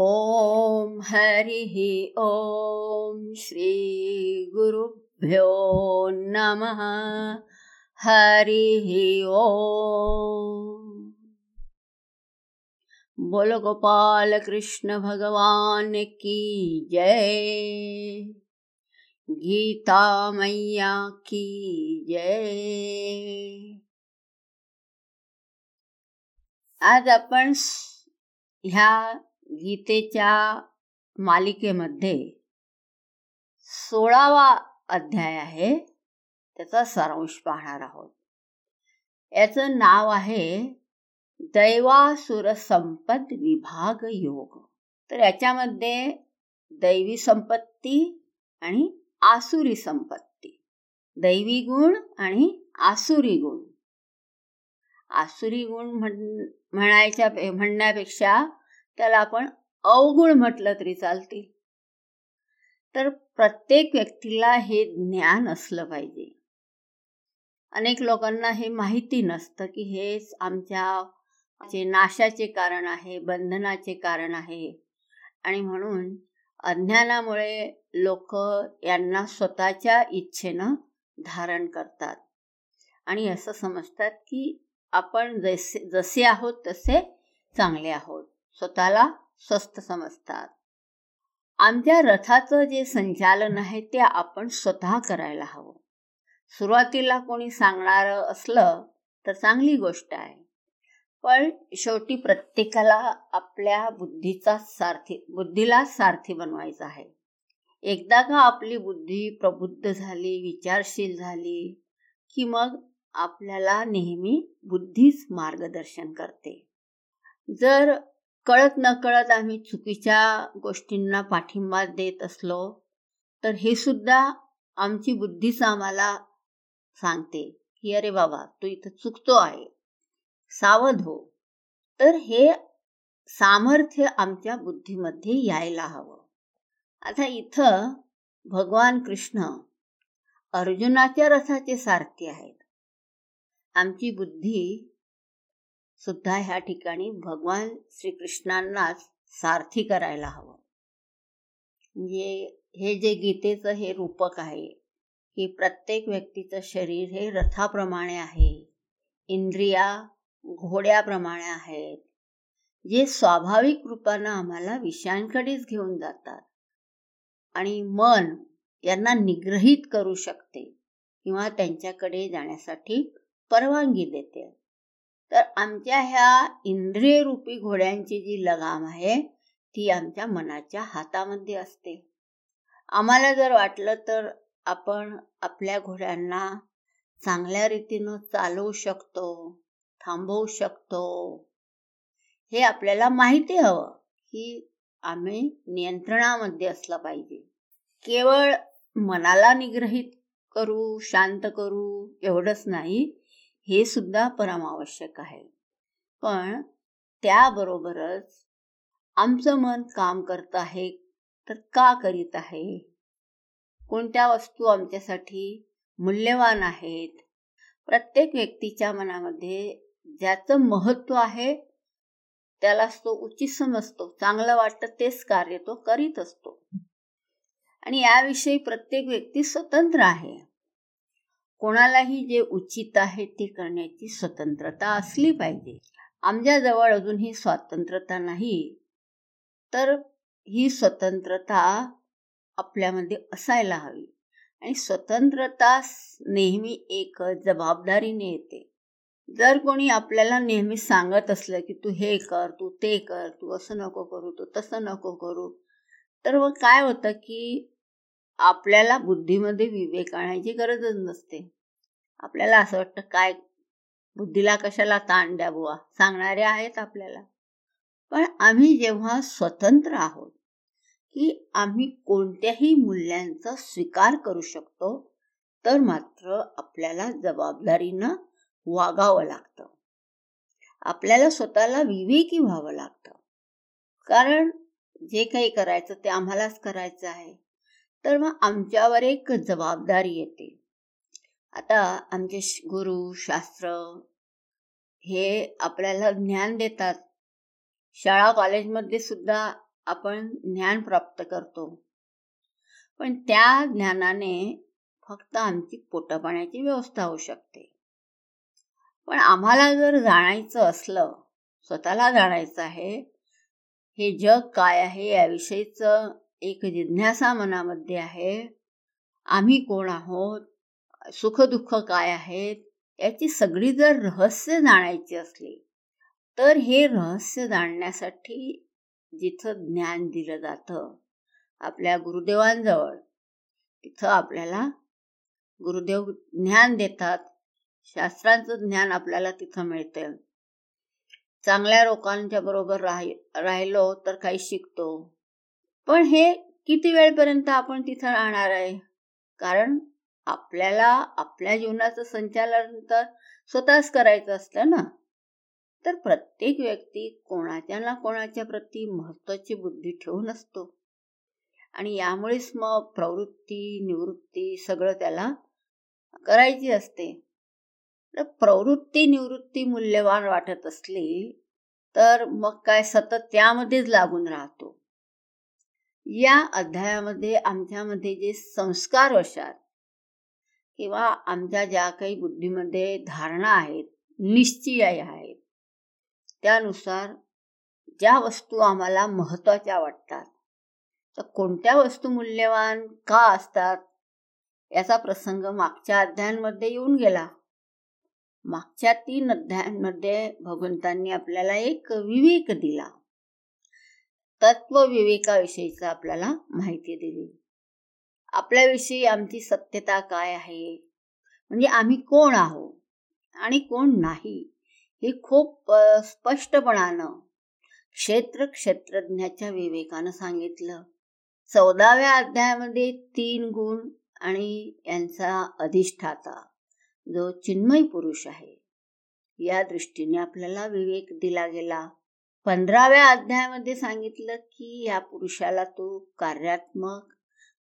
ॐ हरिः ॐ श्रीगुरुभ्यो नमः। हरिः ॐ। बोलो गोपाल कृष्ण भगवान की जय। गीता मैया की जय। आज आपण ह्या गीतेच्या मालिकेमध्ये सोळावा अध्याय आहे त्याचा सारांश पाहणार आहोत. याचं नाव आहे दैवासुर संपद विभाग योग. तर याच्यामध्ये दैवी संपत्ती आणि आसुरी संपत्ती. दैवी गुण आणि आसुरी गुण. आसुरी गुण म्हण म्हणायच्या म्हणण्यापेक्षा त्याला आपण अवगुण म्हटलं तरी चालतील. तर प्रत्येक व्यक्तीला हे ज्ञान असलं पाहिजे. अनेक लोकांना हे माहिती नसतं की हेच आमच्या जे नाशाचे कारण आहे बंधनाचे कारण आहे. आणि म्हणून अज्ञानामुळे लोक यांना स्वतःच्या इच्छेनं धारण करतात. आणि असं समजतात की आपण जसे जसे आहोत तसे चांगले आहोत. स्वतःला स्वस्त समजतात. आमच्या रथाचं जे संचालन आहे ते आपण स्वतः करायला हवं. सुरुवातीला कोणी सांगणारं असलं तर चांगली गोष्ट आहे. पण शेवटी प्रत्येकाला आपल्या बुद्धीचा सारथी बुद्धीला सारथी बनवायचा आहे. एकदा का आपली बुद्धी प्रबुद्ध झाली विचारशील झाली की मग आपल्याला नेहमी बुद्धीच मार्गदर्शन करते. जर कळत न कळत आम्ही चुकीच्या गोष्टींना पाठिंबा देत असलो तर हे सुद्धा आमची बुद्धीच आम्हाला सांगते की अरे बाबा तू इथं चुकतो आहे. सावध हो. तर हे सामर्थ्य आमच्या बुद्धीमध्ये यायला हवं. आता इथं भगवान कृष्ण अर्जुनाच्या रथाचे सारथी आहेत. आमची बुद्धी सुद्धा ह्या ठिकाणी भगवान श्रीकृष्णांनाच सारथी करायला हवं. म्हणजे हे जे गीतेचं हे रूपक आहे की प्रत्येक व्यक्तीचं शरीर हे रथाप्रमाणे आहे इंद्रिया घोड्याप्रमाणे आहेत जे स्वाभाविक रूपानं आम्हाला विषयांकडेच घेऊन जातात. आणि मन यांना निग्रहित करू शकते किंवा त्यांच्याकडे जाण्यासाठी परवानगी देते. तर आमच्या ह्या इंद्रियरूपी घोड्यांची जी लगाम आहे ती आमच्या मनाच्या हातामध्ये असते. आम्हाला जर वाटलं तर आपण आपल्या घोड्यांना चांगल्या रीतीनं चालवू शकतो थांबवू शकतो. हे आपल्याला माहिती हवं की आम्ही नियंत्रणामध्ये असलं पाहिजे. केवळ मनाला निग्रहित करू शांत करू एवढंच नाही. हे सुद्धा परमावश्यक आहे. पण त्याबरोबरच आमचं मन काम करत आहे तर का करीत आहे? कोणत्या वस्तू आमच्यासाठी मूल्यवान आहेत? प्रत्येक व्यक्तीच्या मनामध्ये ज्याचं महत्त्व आहे त्यालाच तो उचित समजतो चांगलं वाटतं तेच कार्य तो करीत असतो. आणि याविषयी प्रत्येक व्यक्ती स्वतंत्र आहे. कोणालाही जे उचित आहे ते करण्याची स्वतंत्रता असली पाहिजे. आमच्याजवळ अजून ही स्वातंत्र्यता नाही तर ही स्वतंत्रता आपल्यामध्ये असायला हवी. आणि स्वतंत्रता नेहमी एक जबाबदारीने येते. जर कोणी आपल्याला नेहमी सांगत असलं की तू हे कर तू ते कर तू असं नको करू तू तसं नको करू तर मग काय होतं की आपल्याला बुद्धीमध्ये विवेक आणायची गरजच नसते. आपल्याला असं वाटतं काय बुद्धीला कशाला ताण द्या बुवा सांगणारे आहेत आपल्याला. पण आम्ही जेव्हा स्वतंत्र आहोत की आम्ही कोणत्याही मूल्यांचा स्वीकार करू शकतो तर मात्र आपल्याला जबाबदारीनं वागावं लागतं. आपल्याला स्वतःला विवेकी व्हावं लागतं. कारण जे काही करायचं ते आम्हालाच करायचं आहे. तर मग आमच्यावर एक जबाबदारी येते. आता आमचे गुरु शास्त्र हे आपल्याला ज्ञान देतात. शाळा कॉलेजमध्ये सुद्धा आपण ज्ञान प्राप्त करतो. पण त्या ज्ञानाने फक्त आमची पोटपाण्याची व्यवस्था होऊ शकते. पण आम्हाला जर जाणायचं असलं स्वतःला जाणायचं आहे हे जग काय आहे याविषयीचं एक जिज्ञासा मनामध्ये आहे आम्ही कोण आहोत सुखदुःख काय आहेत याची सगळी जर रहस्य जाणायची असली तर हे रहस्य जाणण्यासाठी जिथं ज्ञान दिलं जातं आपल्या गुरुदेवांजवळ तिथं आपल्याला गुरुदेव ज्ञान देतात शास्त्रांचं ज्ञान आपल्याला तिथं मिळते चांगल्या लोकांच्या बरोबर राह राहिलो तर काही शिकतो. पण हे किती वेळपर्यंत आपण तिथं राहणार आहे? कारण आपल्याला आपल्या जीवनाचं संचालन तर स्वतःच करायचं असतं ना? तर प्रत्येक व्यक्ती कोणाच्या ना कोणाच्या प्रती महत्वाची बुद्धी ठेवून असतो. आणि यामुळेच मग प्रवृत्ती निवृत्ती सगळं त्याला करायची असते. तर प्रवृत्ती निवृत्ती मूल्यवान वाटत असली तर मग काय सतत त्यामध्येच लागून राहतो. या अध्यायामध्ये आमच्यामध्ये जे संस्कार वशात किंवा आमच्या ज्या काही बुद्धीमध्ये धारणा आहेत निश्चय आहेत त्यानुसार ज्या वस्तू आम्हाला महत्त्वाच्या वाटतात तर कोणत्या वस्तू मूल्यवान का असतात याचा प्रसंग मागच्या अध्यायांमध्ये येऊन गेला. मागच्या तीन अध्यायांमध्ये भगवंतांनी आपल्याला एक विवेक दिला. तत्वविवेकाविषयीचा आपल्याला माहिती दिली. आपल्याविषयी आमची सत्यता काय आहे? म्हणजे आम्ही कोण आहोत? आणि कोण नाही? हे खूप स्पष्टपणानं क्षेत्र क्षेत्रज्ञाच्या विवेकानं सांगितलं. चौदाव्या अध्यायामध्ये तीन गुण आणि यांचा अधिष्ठाता जो चिन्मय पुरुष आहे. या दृष्टीने आपल्याला विवेक दिला गेला. पंधराव्या अध्यायामध्ये सांगितलं की या पुरुषाला तो कार्यात्मक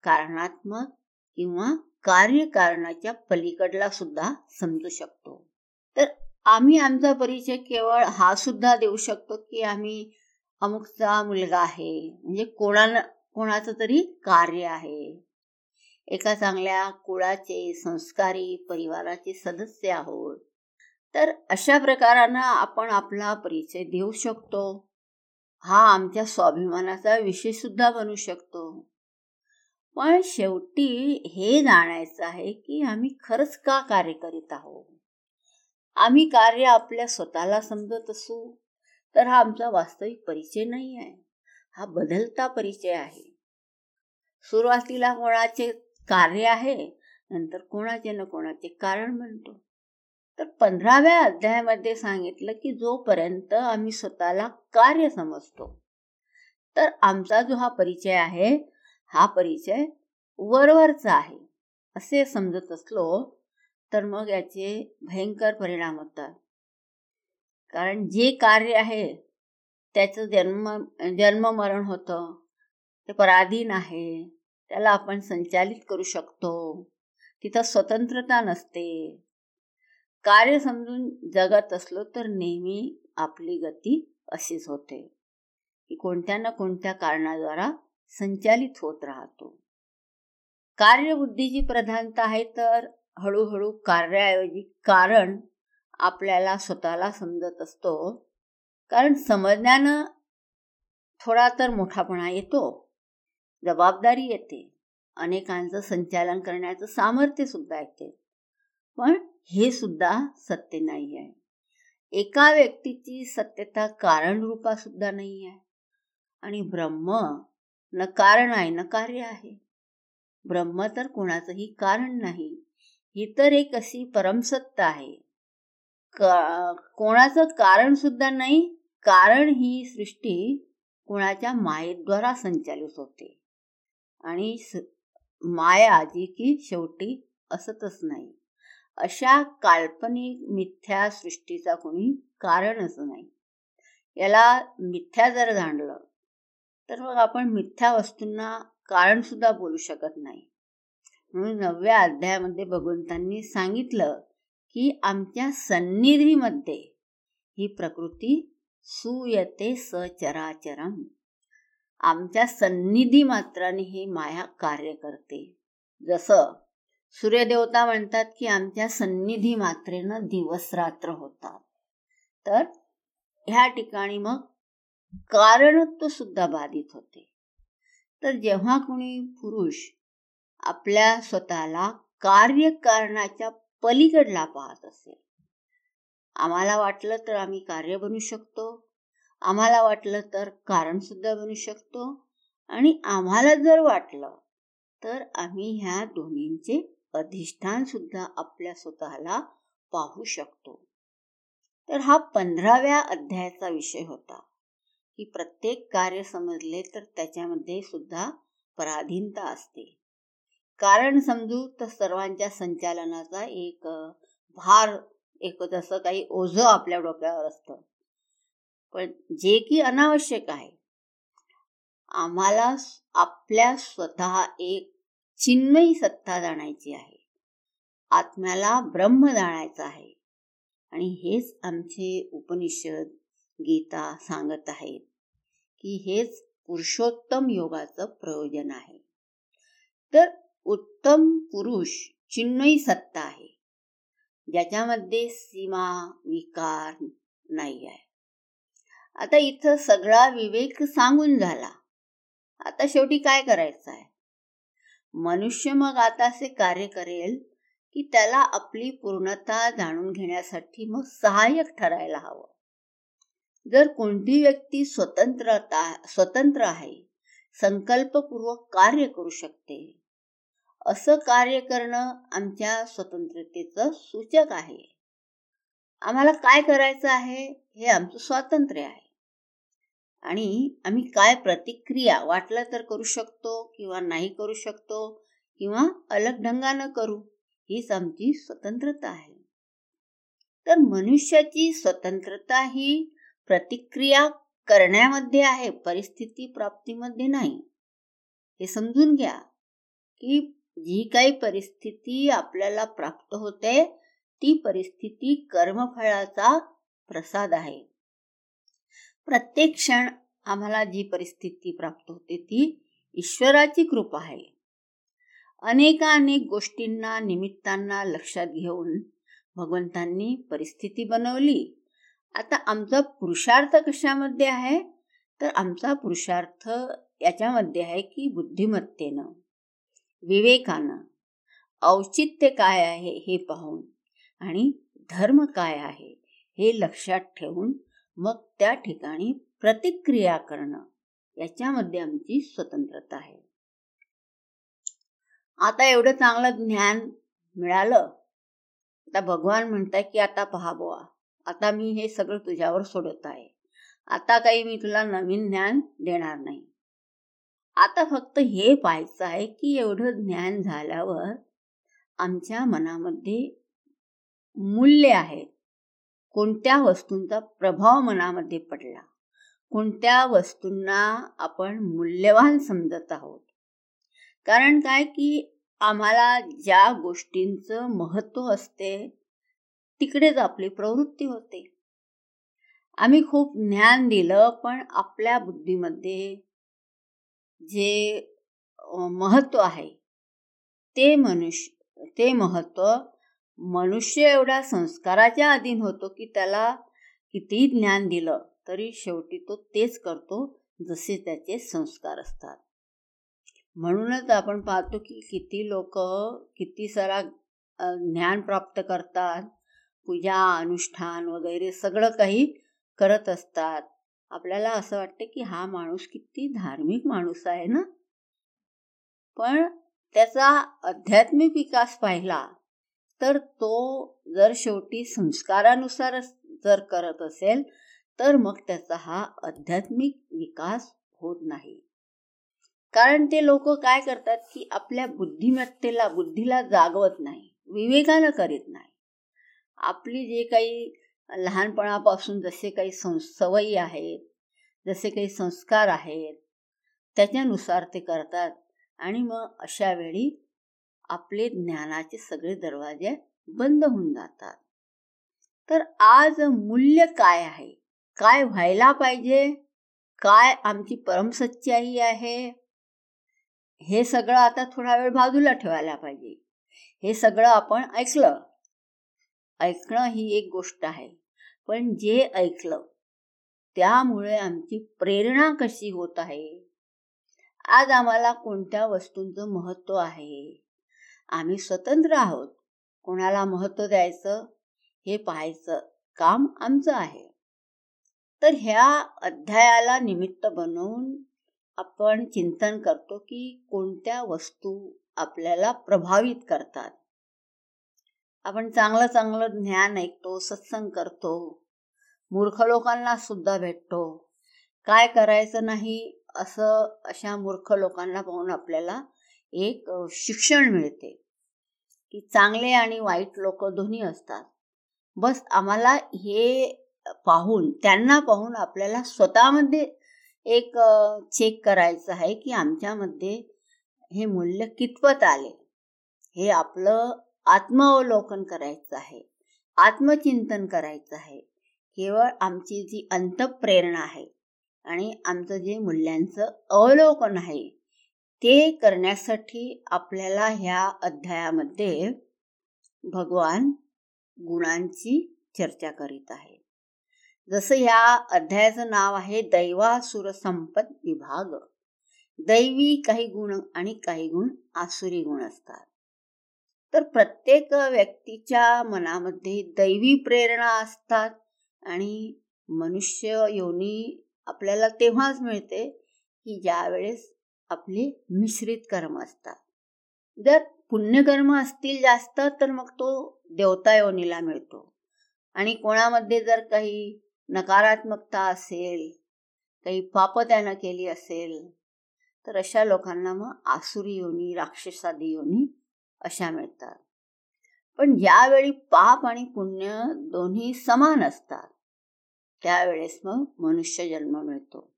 कारणात्मक किंवा कार्यकारणाच्या पलीकडला सुद्धा समजू शकतो. तर आम्ही आमचा परिचय केवळ हा सुद्धा देऊ शकतो की आम्ही अमुकचा मुलगा आहे. म्हणजे कोणा कोणाचं तरी कार्य आहे. एका चांगल्या कुळाचे संस्कारी परिवाराचे सदस्य आहोत. तर अशा प्रकारानं आपण आपला परिचय देऊ शकतो. हा आमच्या स्वाभिमानाचा विषय सुद्धा बनू शकतो. पण शेवटी हे जाणायचं आहे की आम्ही खरंच का कार्य करीत आहोत? आम्ही कार्य आपल्या स्वतःला समजत असू तर हा आमचा वास्तविक परिचय नाही आहे. हा बदलता परिचय आहे. सुरुवातीला कोणाचे कार्य आहे नंतर कोणाचे न कोणाचे कारण म्हणतो तर पंधराव्या अध्यायामध्ये सांगितलं की जोपर्यंत आम्ही स्वतःला कार्य समजतो तर आमचा जो हा परिचय आहे हा परिचय वरवरचा आहे. असे समजत असलो तर मग याचे भयंकर परिणाम होतात. कारण जे कार्य आहे त्याचं जन्म जन्म मरण होतं ते पराधीन आहे त्याला आपण संचालित करू शकतो. तिथं स्वतंत्रता नसते. कार्य समजून जगत असलो तर नेहमी आपली गती अशीच होते की कोणत्या ना कोणत्या कारणाद्वारा संचालित होत राहतो. कार्यबुद्धीची प्रधानता आहे तर हळूहळू कार्याऐवजी कारण आपल्याला स्वतःला समजत असतो कारण समजण्यानं थोडा तर मोठापणा येतो जबाबदारी येते अनेकांचं संचालन करण्याचं सामर्थ्य सुद्धा येते. पण हे सुद्धा सत्य नाही आहे एका व्यक्तीची सत्यता कारण रूपा सुद्धा नाही आहे आणि ब्रह्म न कारण आहे. न कार्य आहे ब्रह्म तर कोणाचंही कारण नाही. ही तर एक अशी परमसत्ता आहे. कोणाचं कारण सुद्धा नाही कारण ही सृष्टी कोणाच्या मायेद्वारा संचालित होते. आणि माया जी की शेवटी असतच नाही. अशा काल्पनिक मिथ्या सृष्टीचा कोणी कारणच नाही. याला मिथ्या जर जाणलं तर मग आपण मिथ्या वस्तूंना कारण सुद्धा बोलू शकत नाही. म्हणून नवव्या अध्यायामध्ये भगवंतांनी सांगितलं की आमच्या सन्निधीमध्ये ही प्रकृती सुयते सचराचरम आमच्या सन्निधी मात्राने ही माया कार्य करते. जसं सूर्यदेवता म्हणतात की आमच्या सन्निधी मात्रेनं दिवस रात्र होतात. तर ह्या ठिकाणी मग कारणत्व सुद्धा बाधित होते. तर जेव्हा कोणी पुरुष आपल्या स्वतःला कार्यकारणाच्या पलीकडला पाहत असेल आम्हाला वाटलं तर आम्ही कार्य बनू शकतो आम्हाला वाटलं तर कारण सुद्धा बनू शकतो आणि आम्हाला जर वाटलं तर आम्ही ह्या दोन्हींचे अधिष्ठान सुद्धा आपल्या स्वतःला पाहू शकतो. तर हा पंधराव्या अध्यायाचा विषय होता. की प्रत्येक कार्य समजले तर त्याच्यामध्ये सुद्धा पराधीनता असते. कारण समजू तर सर्वांच्या संचालनाचा एक भार एक जसं काही ओझ आपल्या डोक्यावर असतं. पण जे की अनावश्यक आहे. आम्हाला आपल्या स्वतः एक चिन्मयी सत्ता जाणायची आहे. आत्म्याला ब्रह्म जाणायचं आहे. आणि हेच आमचे उपनिषद गीता सांगत आहेत की हेच पुरुषोत्तम योगाचं प्रयोजन आहे. तर उत्तम पुरुष चिन्मयी सत्ता आहे. ज्याच्यामध्ये सीमा विकार नाही आहे. आता इथं सगळा विवेक सांगून झाला. आता शेवटी काय करायचं आहे? मनुष्य मग आता असे कार्य करेल की त्याला आपली पूर्णता जाणून घेण्यासाठी मग सहाय्यक ठरायला हवं. जर कोणती व्यक्ती स्वतंत्रता स्वतंत्र आहे संकल्पपूर्वक कार्य करू शकते. असं कार्य करणं आमच्या स्वतंत्रतेचं सूचक आहे. आम्हाला काय करायचं आहे हे आमचं स्वातंत्र्य आहे. आणि आम्ही काय प्रतिक्रिया वाटलं तर करू शकतो किंवा नाही करू शकतो किंवा अलग ढंगानं करू हीच आमची स्वतंत्रता आहे. तर मनुष्याची स्वतंत्रता ही प्रतिक्रिया करण्यामध्ये आहे परिस्थिती प्राप्तीमध्ये नाही. हे समजून घ्या की जी काही परिस्थिती आपल्याला प्राप्त होते ती परिस्थिती कर्मफळाचा प्रसाद आहे. प्रत्येक क्षण आम्हाला जी परिस्थिती प्राप्त होते ती ईश्वराची कृपा आहे. अनेकानेक गोष्टींना निमित्तांना लक्षात घेऊन भगवंतांनी परिस्थिती बनवली. आता आमचा पुरुषार्थ कशामध्ये आहे? तर आमचा पुरुषार्थ याच्यामध्ये आहे की बुद्धिमत्तेनं विवेकानं. औचित्य काय आहे हे पाहून आणि धर्म काय आहे हे लक्षात ठेवून मग त्या ठिकाणी प्रतिक्रिया करणं याच्यामध्ये आमची स्वतंत्रता आहे. आता एवढं चांगलं ज्ञान मिळालं आता भगवान म्हणताय की आता पहा बुवा आता मी हे सगळं तुझ्यावर सोडत आहे. आता काही मी तुला नवीन ज्ञान देणार नाही. आता फक्त हे पाहायचं आहे की एवढं ज्ञान झाल्यावर आमच्या मनामध्ये मूल्य आहेत कोणत्या वस्तूंचा प्रभाव मनामध्ये पडला? कोणत्या वस्तूंना आपण मूल्यवान समजत आहोत? कारण काय की आम्हाला ज्या गोष्टींचं महत्त्व असते तिकडेच आपली प्रवृत्ती होते. आम्ही खूप ज्ञान दिलं पण आपल्या बुद्धीमध्ये जे महत्त्व आहे ते मनुष्य ते महत्त्व मनुष्य एवढ्या संस्काराच्या अधीन होतो की त्याला किती ज्ञान दिलं तरी शेवटी तो तेच करतो जसे त्याचे संस्कार असतात. म्हणूनच आपण पाहतो की किती लोक किती सारा ज्ञान प्राप्त करतात पूजा अनुष्ठान वगैरे सगळं काही करत असतात. आपल्याला असं वाटतं की हा माणूस किती धार्मिक माणूस आहे ना? पण त्याचा आध्यात्मिक विकास पाहिला तर तो जर शेवटी संस्कारानुसार जर करत असेल तर मग त्याचा हा आध्यात्मिक विकास होत नाही. कारण ते लोक काय करतात की आपल्या बुद्धिमत्तेला बुद्धीला जागवत नाही विवेकानं करीत नाही. आपली जे काही लहानपणापासून जसे काही सं सवयी आहेत जसे काही संस्कार आहेत त्याच्यानुसार ते करतात आणि मग अशा वेळी आपले ज्ञानाचे सगळे दरवाजे बंद होऊन जातात. तर आज मूल्य काय आहे? काय व्हायला पाहिजे? काय आमची परमसच्चाई आहे? हे सगळं आता थोडा वेळ बाजूला ठेवायला पाहिजे. हे सगळं आपण ऐकलं. ऐकणं ही एक गोष्ट आहे. पण जे ऐकलं त्यामुळे आमची प्रेरणा कशी होत आहे? आज आम्हाला कोणत्या वस्तूंचं महत्त्व आहे? आम्ही स्वतंत्र आहोत. कोणाला महत्त्व द्यायचं? हे पाहायचं काम आमचं आहे. तर ह्या अध्यायाला निमित्त बनवून आपण चिंतन करतो की कोणत्या वस्तू आपल्याला प्रभावित करतात. आपण चांगलं चांगलं ज्ञान ऐकतो सत्संग करतो मूर्ख लोकांना सुद्धा भेटतो. काय करायचं नाही असं अशा मूर्ख लोकांना पाहून आपल्याला एक शिक्षण मिळते. की चांगले आणि वाईट लोक दोन्ही असतात. बस आम्हाला हे पाहून त्यांना पाहून आपल्याला स्वतःमध्ये एक चेक करायचं आहे की आमच्यामध्ये हे मूल्य कितपत आले. हे आपलं आत्मावलोकन करायचं आहे. आत्मचिंतन करायचं आहे. केवळ आमची जी अंतप्रेरणा आहे आणि आमचं जे मूल्यांचं अवलोकन आहे ते करण्यासाठी आपल्याला ह्या अध्यायामध्ये भगवान गुणांची चर्चा करीत आहे जसं या अध्यायाचं नाव आहे दैवासुर संपत विभाग. दैवी काही गुण आणि काही गुण आसुरी गुण असतात. तर प्रत्येक व्यक्तीच्या मनामध्ये दैवी प्रेरणा असतात आणि मनुष्य योनी आपल्याला तेव्हाच मिळते की ज्यावेळेस आपले मिश्रित कर्म असतात. जर पुण्यकर्म असतील जास्त तर मग तो देवता योनीला मिळतो. आणि कोणामध्ये जर काही नकारात्मकता असेल काही पाप त्यानं केली असेल तर अशा लोकांना मग आसुरी योनी राक्षसादी योनी अशा मिळतात. पण ज्यावेळी पाप आणि पुण्य दोन्ही समान असतात त्यावेळेस मग मनुष्य जन्म मिळतो.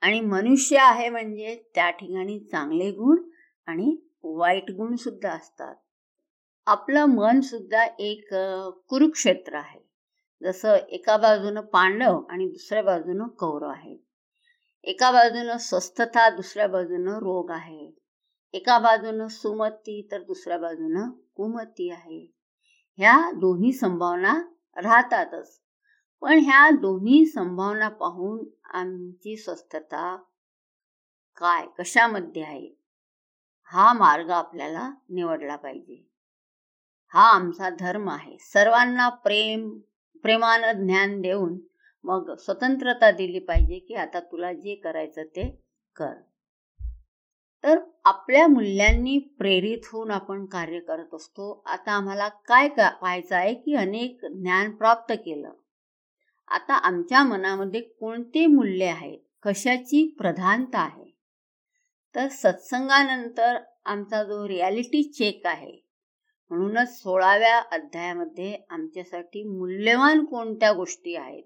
आणि मनुष्य आहे म्हणजे त्या ठिकाणी चांगले गुण आणि वाईट गुण सुद्धा असतात. आपलं मन सुद्धा एक कुरुक्षेत्र आहे. जसं एका बाजूनं पांडव आणि दुसऱ्या बाजूनं कौरव आहे. एका बाजूनं स्वस्थता दुसऱ्या बाजूनं रोग आहे. एका बाजूनं सुमती तर दुसऱ्या बाजूनं कुमती आहे. ह्या दोन्ही संभावना राहतातच. पण ह्या दोन्ही संभावना पाहून आमची स्वस्थता काय कशामध्ये आहे हा मार्ग आपल्याला निवडला पाहिजे. हा आमचा धर्म आहे. सर्वांना प्रेम प्रेमानं ज्ञान देऊन मग स्वतंत्रता दिली पाहिजे की आता तुला जे करायचं ते कर. तर आपल्या मूल्यांनी प्रेरित होऊन आपण कार्य करत असतो. आता आम्हाला काय पाहायचं आहे की अनेक ज्ञान प्राप्त केलं. आता आमच्या मनामध्ये कोणते मूल्य आहेत कशाची प्रधानता आहे? तर सत्संगानंतर आमचा जो रियालिटी चेक आहे म्हणूनच सोळाव्या अध्यायामध्ये आमच्यासाठी मूल्यवान कोणत्या गोष्टी आहेत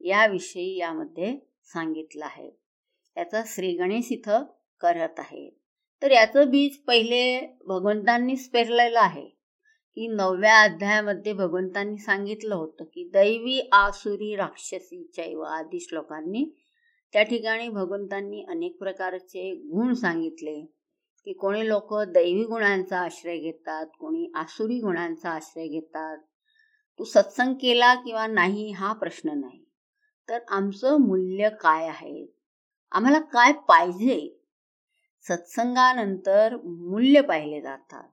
याविषयी यामध्ये सांगितलं आहे. याचा श्री गणेश इथं करत आहे. तर याचं बीज पहिले भगवंतांनीच पेरलेलं आहे. की नवव्या अध्यायामध्ये भगवंतांनी सांगितलं होतं की दैवी आसुरी राक्षसी चैव आदी श्लोकांनी. त्या ठिकाणी भगवंतांनी अनेक प्रकारचे गुण सांगितले की कोणी लोक दैवी गुणांचा आश्रय घेतात कोणी आसुरी गुणांचा आश्रय घेतात. तू सत्संग केला किंवा नाही हा प्रश्न नाही. तर आमचं मूल्य काय आहे? आम्हाला काय पाहिजे? सत्संगानंतर मूल्य पाहिले जातात.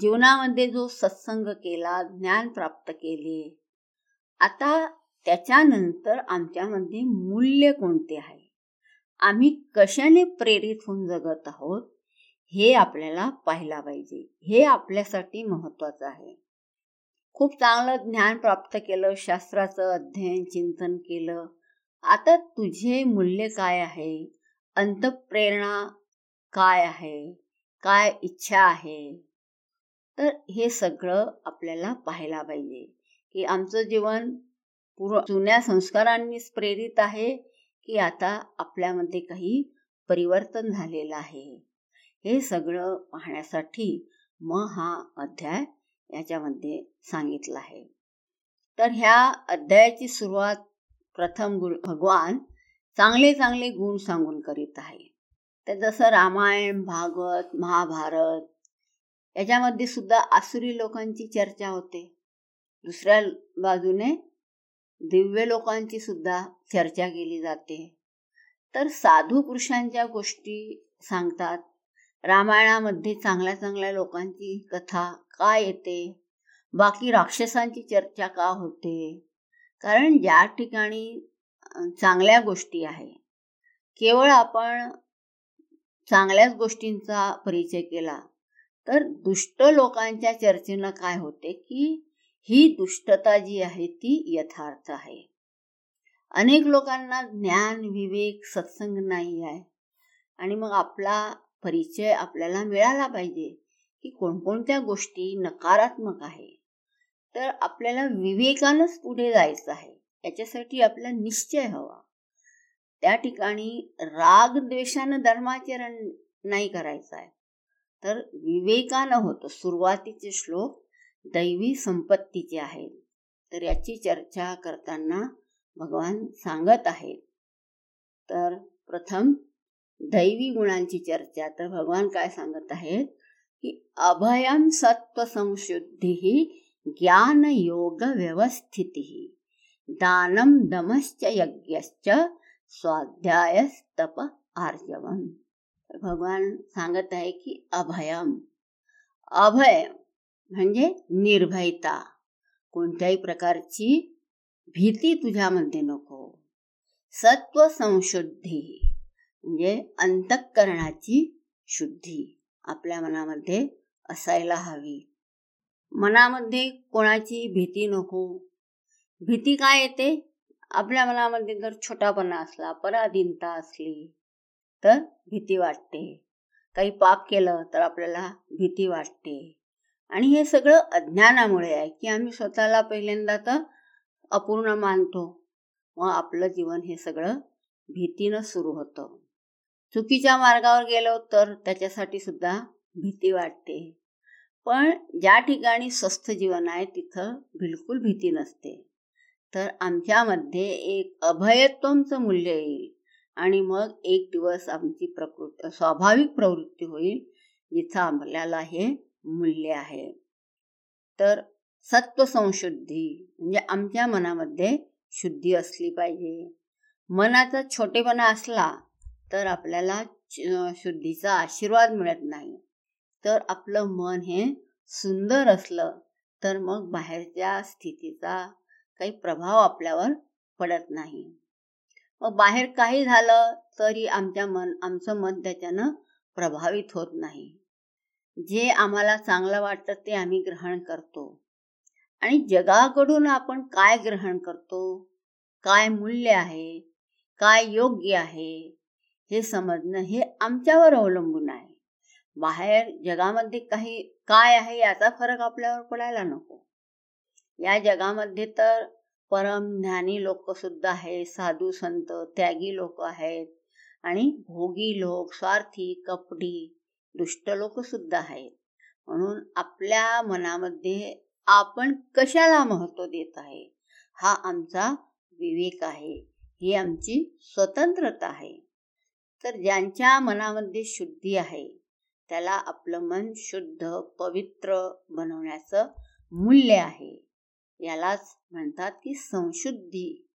जीवनामध्ये जो सत्संग केला ज्ञान प्राप्त केले आता त्याच्यानंतर आमच्यामध्ये मूल्य कोणते आहे? आम्ही कशाने प्रेरित होऊन जगत आहोत? हे आपल्याला पाहायला पाहिजे. हे आपल्यासाठी महत्वाचं आहे. खूप चांगलं ज्ञान प्राप्त केलं शास्त्राचं अध्ययन चिंतन केलं. आता तुझे मूल्य काय आहे? अंतप्रेरणा काय आहे? काय इच्छा आहे? तर हे सगळं आपल्याला पाहायला पाहिजे की आमचं जीवन पूर्व जुन्या संस्कारांनीच प्रेरित आहे की आता आपल्यामध्ये काही परिवर्तन झालेलं आहे. हे सगळं पाहण्यासाठी मग हा अध्याय याच्यामध्ये सांगितला आहे. तर ह्या अध्यायाची सुरुवात प्रथम गुण भगवान चांगले चांगले गुण सांगून करीत आहे. तर जसं रामायण भागवत महाभारत याच्यामध्ये सुद्धा आसुरी लोकांची चर्चा होते. दुसऱ्या बाजूने दिव्य लोकांची सुद्धा चर्चा केली जाते. तर साधू पुरुषांच्या गोष्टी सांगतात. रामायणामध्ये चांगल्या चांगल्या लोकांची कथा का येते? बाकी राक्षसांची चर्चा का होते? कारण ज्या ठिकाणी चांगल्या गोष्टी आहे. केवळ आपण चांगल्याच गोष्टींचा परिचय केला. तर दुष्ट लोकांच्या चर्चेनं काय होते की ही दुष्टता जी आहे ती यथार्थ आहे. अनेक लोकांना ज्ञान विवेक सत्संग नाही आहे. आणि मग आपला परिचय आपल्याला मिळाला पाहिजे की कोणकोणत्या गोष्टी नकारात्मक आहे. तर आपल्याला विवेकानंच पुढे जायचं आहे. याच्यासाठी आपला निश्चय हवा. त्या ठिकाणी राग द्वेषानं धर्माचरण नाही करायचं आहे. तर विवेकानं होतं. सुरुवातीचे श्लोक दैवी संपत्तीचे आहेत तर याची चर्चा करताना भगवान सांगत आहेत. तर प्रथम दैवी गुणांची चर्चा. तर भगवान काय सांगत आहेत? की अभयम सत्व संशुद्धी ज्ञान योग व्यवस्थिती. दानम दमश्च यज्ञश्च स्वाध्यायस्तप आर्जवम. भगवान सांगत आहे की अभयम. अभय म्हणजे निर्भयता. कोणत्याही प्रकारची भीती तुझ्यामध्ये नको. सत्व संशुद्धी म्हणजे अंतःकरणाची शुद्धी. आपल्या मनामध्ये असायला हवी. मनामध्ये कोणाची भीती नको. भीती काय येते? आपल्या मनामध्ये जर छोटापणा असला पराधीनता असली तर भीती वाटते. काही पाप केलं तर आपल्याला भीती वाटते. आणि हे सगळं अज्ञानामुळे आहे की आम्ही स्वतःला पहिल्यांदा तर अपूर्ण मानतो. मग आपलं जीवन हे सगळं भीतीनं सुरू होतं. चुकीच्या मार्गावर गेलो तर त्याच्यासाठी सुद्धा भीती वाटते. पण ज्या ठिकाणी स्वस्थ जीवन आहे तिथं बिलकुल भीती नसते. तर आमच्यामध्ये एक अभयत्वमचं मूल्य येईल. आणि मग एक दिवस आमची प्रकृती स्वाभाविक प्रवृत्ती होईल जिथं आपल्याला हे मूल्य आहे. तर सत्व संशुद्धी म्हणजे आमच्या मनामध्ये शुद्धी असली पाहिजे. मनाचा छोटेपणा असला तर आपल्याला शुद्धीचा आशीर्वाद मिळत नाही. तर आपलं मन हे सुंदर असलं तर मग बाहेरच्या स्थितीचा काही प्रभाव आपल्यावर पडत नाही. मग बाहेर काही झालं तरी आमच्या मन आमचं मन त्याच्यानं प्रभावित होत नाही. जे आम्हाला चांगलं वाटतं ते आम्ही ग्रहण करतो. आणि जगाकडून आपण काय ग्रहण करतो? काय मूल्य आहे? काय योग्य आहे? हे समजणं हे आमच्यावर अवलंबून आहे. बाहेर जगामध्ये काही काय आहे याचा फरक आपल्यावर पडायला नको. या जगामध्ये तर परम ज्ञानी लोक सुद्धा आहेत साधू संत त्यागी लोक आहेत आणि भोगी लोक स्वार्थी कपडी दुष्ट लोक सुद्धा आहेत. म्हणून आपल्या मनामध्ये आपण कशाला महत्त्व देत आहे? हा आमचा विवेक आहे. ही आमची स्वतंत्रता आहे. तर ज्यांच्या मनामध्ये शुद्धी आहे त्याला आपलं मन शुद्ध पवित्र बनवण्याचं मूल्य आहे. यालाच म्हणतात की संशुद्धी.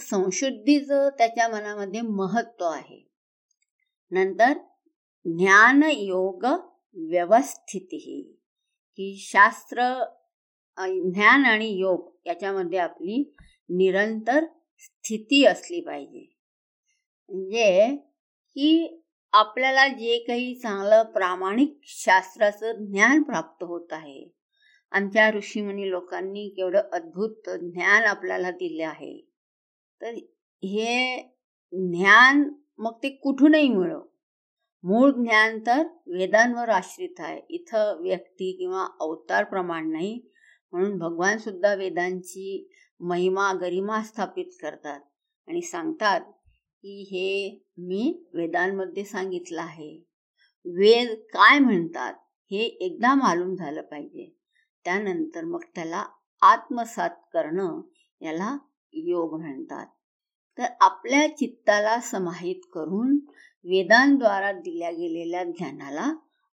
संशुद्धीचं त्याच्या मनामध्ये महत्त्व आहे. नंतर ज्ञान योग व्यवस्थिती की शास्त्र ज्ञान आणि योग याच्यामध्ये आपली निरंतर स्थिती असली पाहिजे. म्हणजे की आपल्याला जे काही चांगलं प्रामाणिक शास्त्राचं ज्ञान प्राप्त होत आहे आमच्या ऋषीमुनी लोकांनी केवढं अद्भुत ज्ञान आपल्याला दिले आहे. तर हे ज्ञान मग ते कुठूनही मिळव मूळ ज्ञान तर वेदांवर आश्रित आहे. इथं व्यक्ती किंवा अवतार प्रमाण नाही म्हणून भगवान सुद्धा वेदांची महिमा गरिमा स्थापित करतात आणि सांगतात की हे मी वेदांमध्ये सांगितलं आहे. वेद काय म्हणतात हे एकदा मालूम झालं पाहिजे. त्यानंतर मग त्याला आत्मसात करणं याला योग म्हणतात. तर आपल्या चित्ताला समाहित करून वेदांद्वारा दिल्या गेलेल्या ज्ञानाला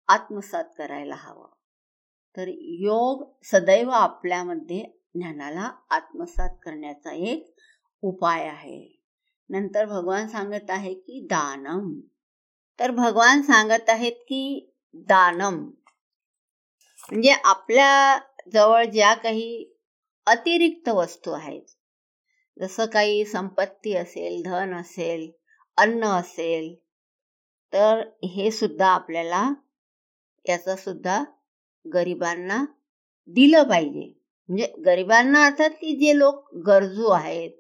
आत्मसात करायला हवं. तर योग सदैव आपल्यामध्ये ज्ञानाला आत्मसात करण्याचा एक उपाय आहे. नंतर भगवान सांगत आहे की दानम. तर भगवान सांगत आहेत की दानम. म्हणजे आपल्या जवळ ज्या काही अतिरिक्त वस्तू आहेत जसं काही संपत्ती असेल धन असेल अन्न असेल तर हे सुद्धा आपल्याला याचा सुद्धा गरिबांना दिलं पाहिजे. म्हणजे गरिबांना अर्थात की जे लोक गरजू आहेत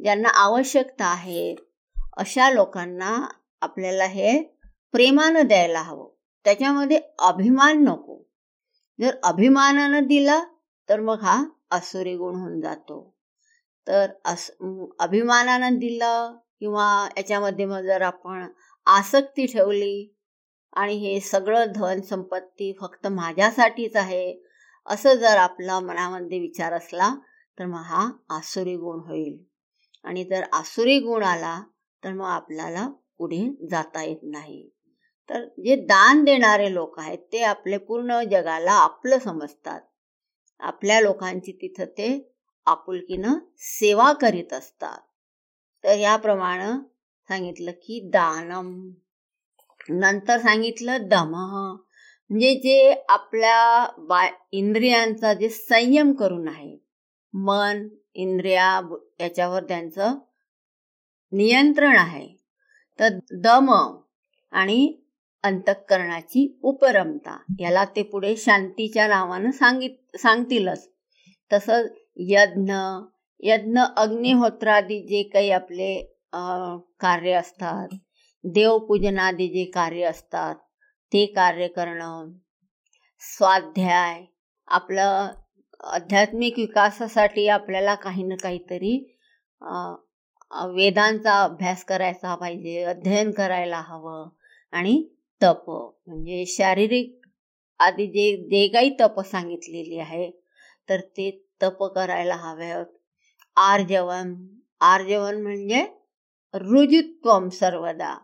ज्यांना आवश्यकता आहे अशा लोकांना आपल्याला हे प्रेमानं द्यायला हवं. त्याच्यामध्ये अभिमान नको. जर अभिमानानं दिला तर मग हा असुरी गुण होऊन जातो. तर अस अभिमानानं दिलं किंवा याच्यामध्ये मग जर आपण आसक्ती ठेवली आणि हे सगळं धन संपत्ती फक्त माझ्यासाठीच आहे असं जर आपला मनामध्ये विचार असला तर मग हा आसुरी गुण होईल. आणि जर आसुरी गुण आला तर मग आपल्याला पुढे जाता येत नाही. तर जे दान देणारे लोक आहेत ते आपले पूर्ण जगाला आपलं समजतात. आपल्या लोकांची तिथं ते आपुलकीनं सेवा करीत असतात. तर याप्रमाणे सांगितलं की दानम. नंतर सांगितलं दम. म्हणजे जे आपल्या बा इंद्रियांचा जे संयम करून आहे मन इंद्रिया याच्यावर त्यांचं नियंत्रण आहे. तर दम आणि अंतःकरणाची उपरमता. याला ते पुढे शांतीच्या नावानं सांगित सांगतीलच. तसं यज्ञ यज्ञ अग्निहोत्रादी जे काही आपले कार्य असतात देवपूजनादी जे कार्य असतात ते कार्य करणं स्वाध्याय आपलं आध्यात्मिक विकासासाठी आपल्याला काही ना काहीतरी वेदांचा अभ्यास करायचा पाहिजे अध्ययन करायला हवं आणि तप म्हणजे शारीरिक आधी जे जे काही तप सांगितलेली आहे तर ते तप करायला हवे आर्जवन आर्जवन म्हणजे रुजुत्वम सर्वदा.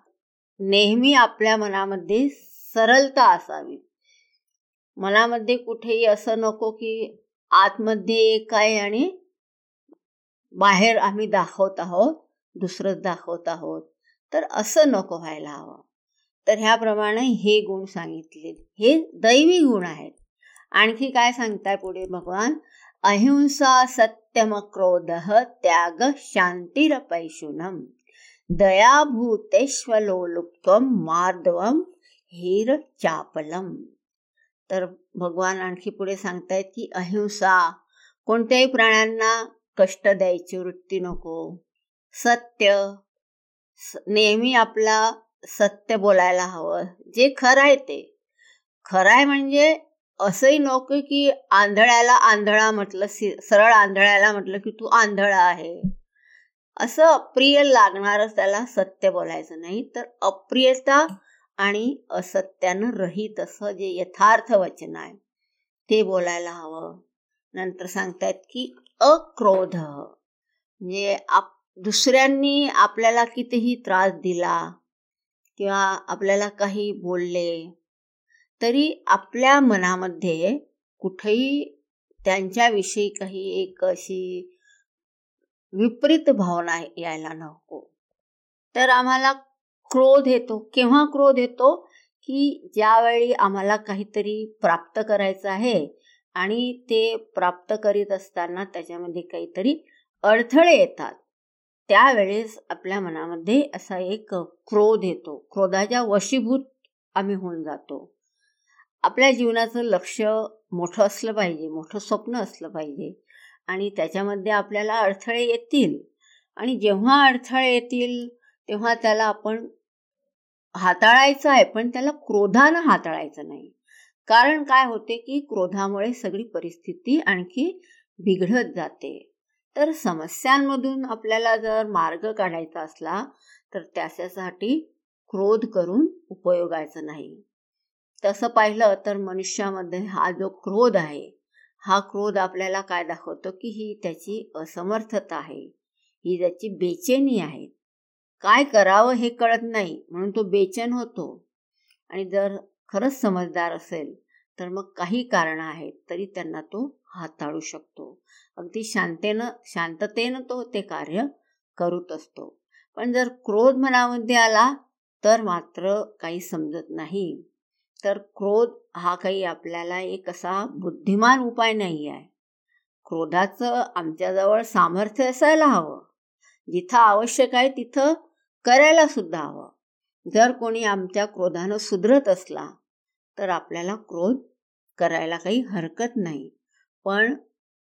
नेहमी आपल्या मनामध्ये सरलता असावी. मनामध्ये कुठेही असं नको की आतमध्ये एक आहे आणि बाहेर आम्ही दाखवत आहोत दुसरंच दाखवत आहोत. तर असं नको व्हायला हवं. तर ह्याप्रमाणे हे गुण सांगितले. हे दैवी गुण आहेत. आणखी काय सांगताय पुढे भगवान? अहिंसा सत्यम क्रोध त्याग शांतिरपैशुनम दयाभूतेश्वलोलुप्त्वम मार्दव हिर चापलम। तर भगवान आणखी पुढे सांगतायत की अहिंसा कोणत्याही प्राण्यांना कष्ट द्यायची वृत्ती नको. सत्य नेहमी आपला सत्य बोलायला हवं. जे खरं आहे ते. खरं आहे म्हणजे असंही नको की आंधळ्याला आंधळा म्हटलं सरळ आंधळ्याला म्हटलं की तू आंधळा आहे. असं अप्रिय लागणारच त्याला सत्य बोलायचं नाही तर अप्रियता आणि असत्यानं रहित असं जे यथार्थ वचन आहे ते बोलायला हवं. नंतर सांगतायत की अक्रोध. म्हणजे आप दुसऱ्यांनी आपल्याला कितीही त्रास दिला किंवा आपल्याला काही बोलले तरी आपल्या मनामध्ये कुठेही त्यांच्याविषयी काही एक अशी विपरीत भावना यायला नको. तर आम्हाला क्रोध येतो. केव्हा क्रोध येतो? की ज्यावेळी आम्हाला काहीतरी प्राप्त करायचं आहे आणि ते प्राप्त करीत असताना त्याच्यामध्ये काहीतरी अडथळे येतात. त्यावेळेस आपल्या मनामध्ये असा एक क्रोध येतो. क्रोधाच्या वशीभूत आम्ही होऊन जातो. आपल्या जीवनाचं लक्ष मोठं असलं पाहिजे मोठं स्वप्न असलं पाहिजे आणि त्याच्यामध्ये आपल्याला अडथळे येतील. आणि जेव्हा अडथळे येतील तेव्हा त्याला आपण हाताळायचं आहे पण त्याला क्रोधानं हाताळायचं नाही. कारण काय होते की क्रोधामुळे सगळी परिस्थिती आणखी बिघडत जाते. तर समस्यांमधून आपल्याला जर मार्ग काढायचा असला तर त्याच्यासाठी क्रोध करून उपयोगायचं नाही. तसं पाहिलं तर मनुष्यामध्ये हा जो क्रोध आहे हा क्रोध आपल्याला काय दाखवतो की ही त्याची असमर्थता आहे. ही त्याची बेचेनी आहे. काय करावं हे कळत नाही म्हणून तो बेचैन होतो. आणि जर खरंच समजदार असेल तर मग काही कारणं आहेत तरी त्यांना तो हाताळू शकतो. अगदी शांतेनं शांततेनं तो ते कार्य करत असतो. पण जर क्रोध मनामध्ये आला तर मात्र काही समजत नाही. तर क्रोध हा काही आपल्याला एक असा बुद्धिमान उपाय नाही आहे क्रोधाचं आमच्याजवळ सामर्थ्य असायला हवं. जिथं आवश्यक आहे तिथं करायला सुद्धा हवं. जर कोणी आमच्या क्रोधानं सुधरत असला तर आपल्याला क्रोध करायला काही हरकत नाही. पण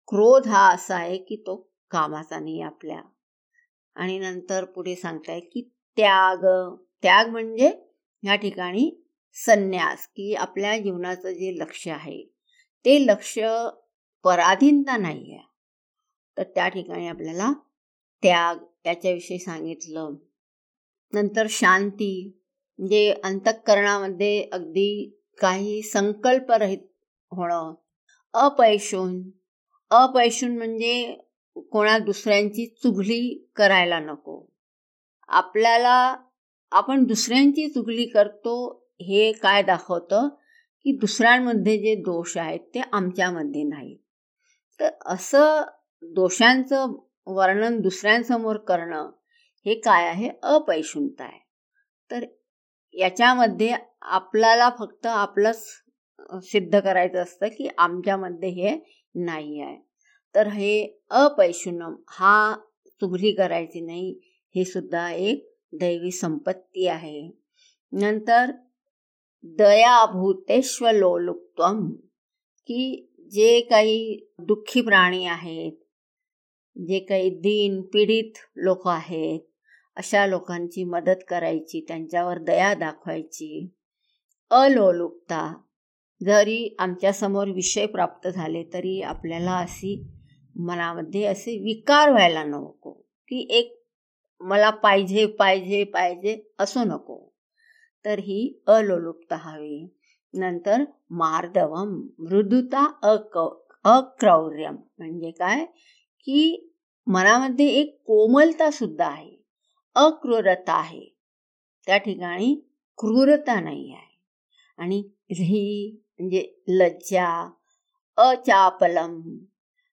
क्रोध हा असा आहे की तो कामाचा नाही आपल्या. आणि नंतर पुढे सांगताय की त्याग. त्याग म्हणजे या ठिकाणी संन्यास की आपल्या जीवनाचं जे लक्ष आहे ते लक्ष पराधीनता नाही आहे तर त्या ठिकाणी आपल्याला त्याग त्याच्याविषयी सांगितलं. नंतर शांती म्हणजे अंतःकरणामध्ये अगदी काही संकल्परहित होणं अपैशून अपैशून म्हणजे कोणा दुसऱ्यांची चुगली करायला नको. आपल्याला आपण दुसऱ्यांची चुगली करतो हे काय दाखवतं? की दुसऱ्यांमध्ये जे दोष आहेत ते आमच्यामध्ये नाही तर असं दोषांचं वर्णन दुसऱ्यांसमोर करणं हे काय आहे? अपैशुनता आहे. तर याच्यामध्ये आपल्याला फक्त आपलंच सिद्ध करायचं असतं की आमच्यामध्ये हे नाही आहे. तर हे अपैशुनम हा चुगली करायची नाही हे सुद्धा एक दैवी संपत्ती आहे. नंतर दयाभूतेश्वलोलुप्तम की जे काही दुःखी प्राणी आहेत जे काही दीन पीडित लोक आहेत अशा लोकांची मदत करायची त्यांच्यावर दया दाखवायची. अलोलुपता जरी आमच्यासमोर विषय प्राप्त झाले तरी आपल्याला अशी मनामध्ये असे विकार व्हायला नको. की एक मला पाहिजे पाहिजे पाहिजे असो नको. तर ही अलोलुप्त हवी. नंतर मार्दवम मृदुता अक अक्रौर्यम. म्हणजे काय? की मनामध्ये एक कोमलता सुद्धा आहे. अक्रूरता आहे. त्या ठिकाणी क्रूरता नाही आहे. आणि ही म्हणजे लज्जा अचापलम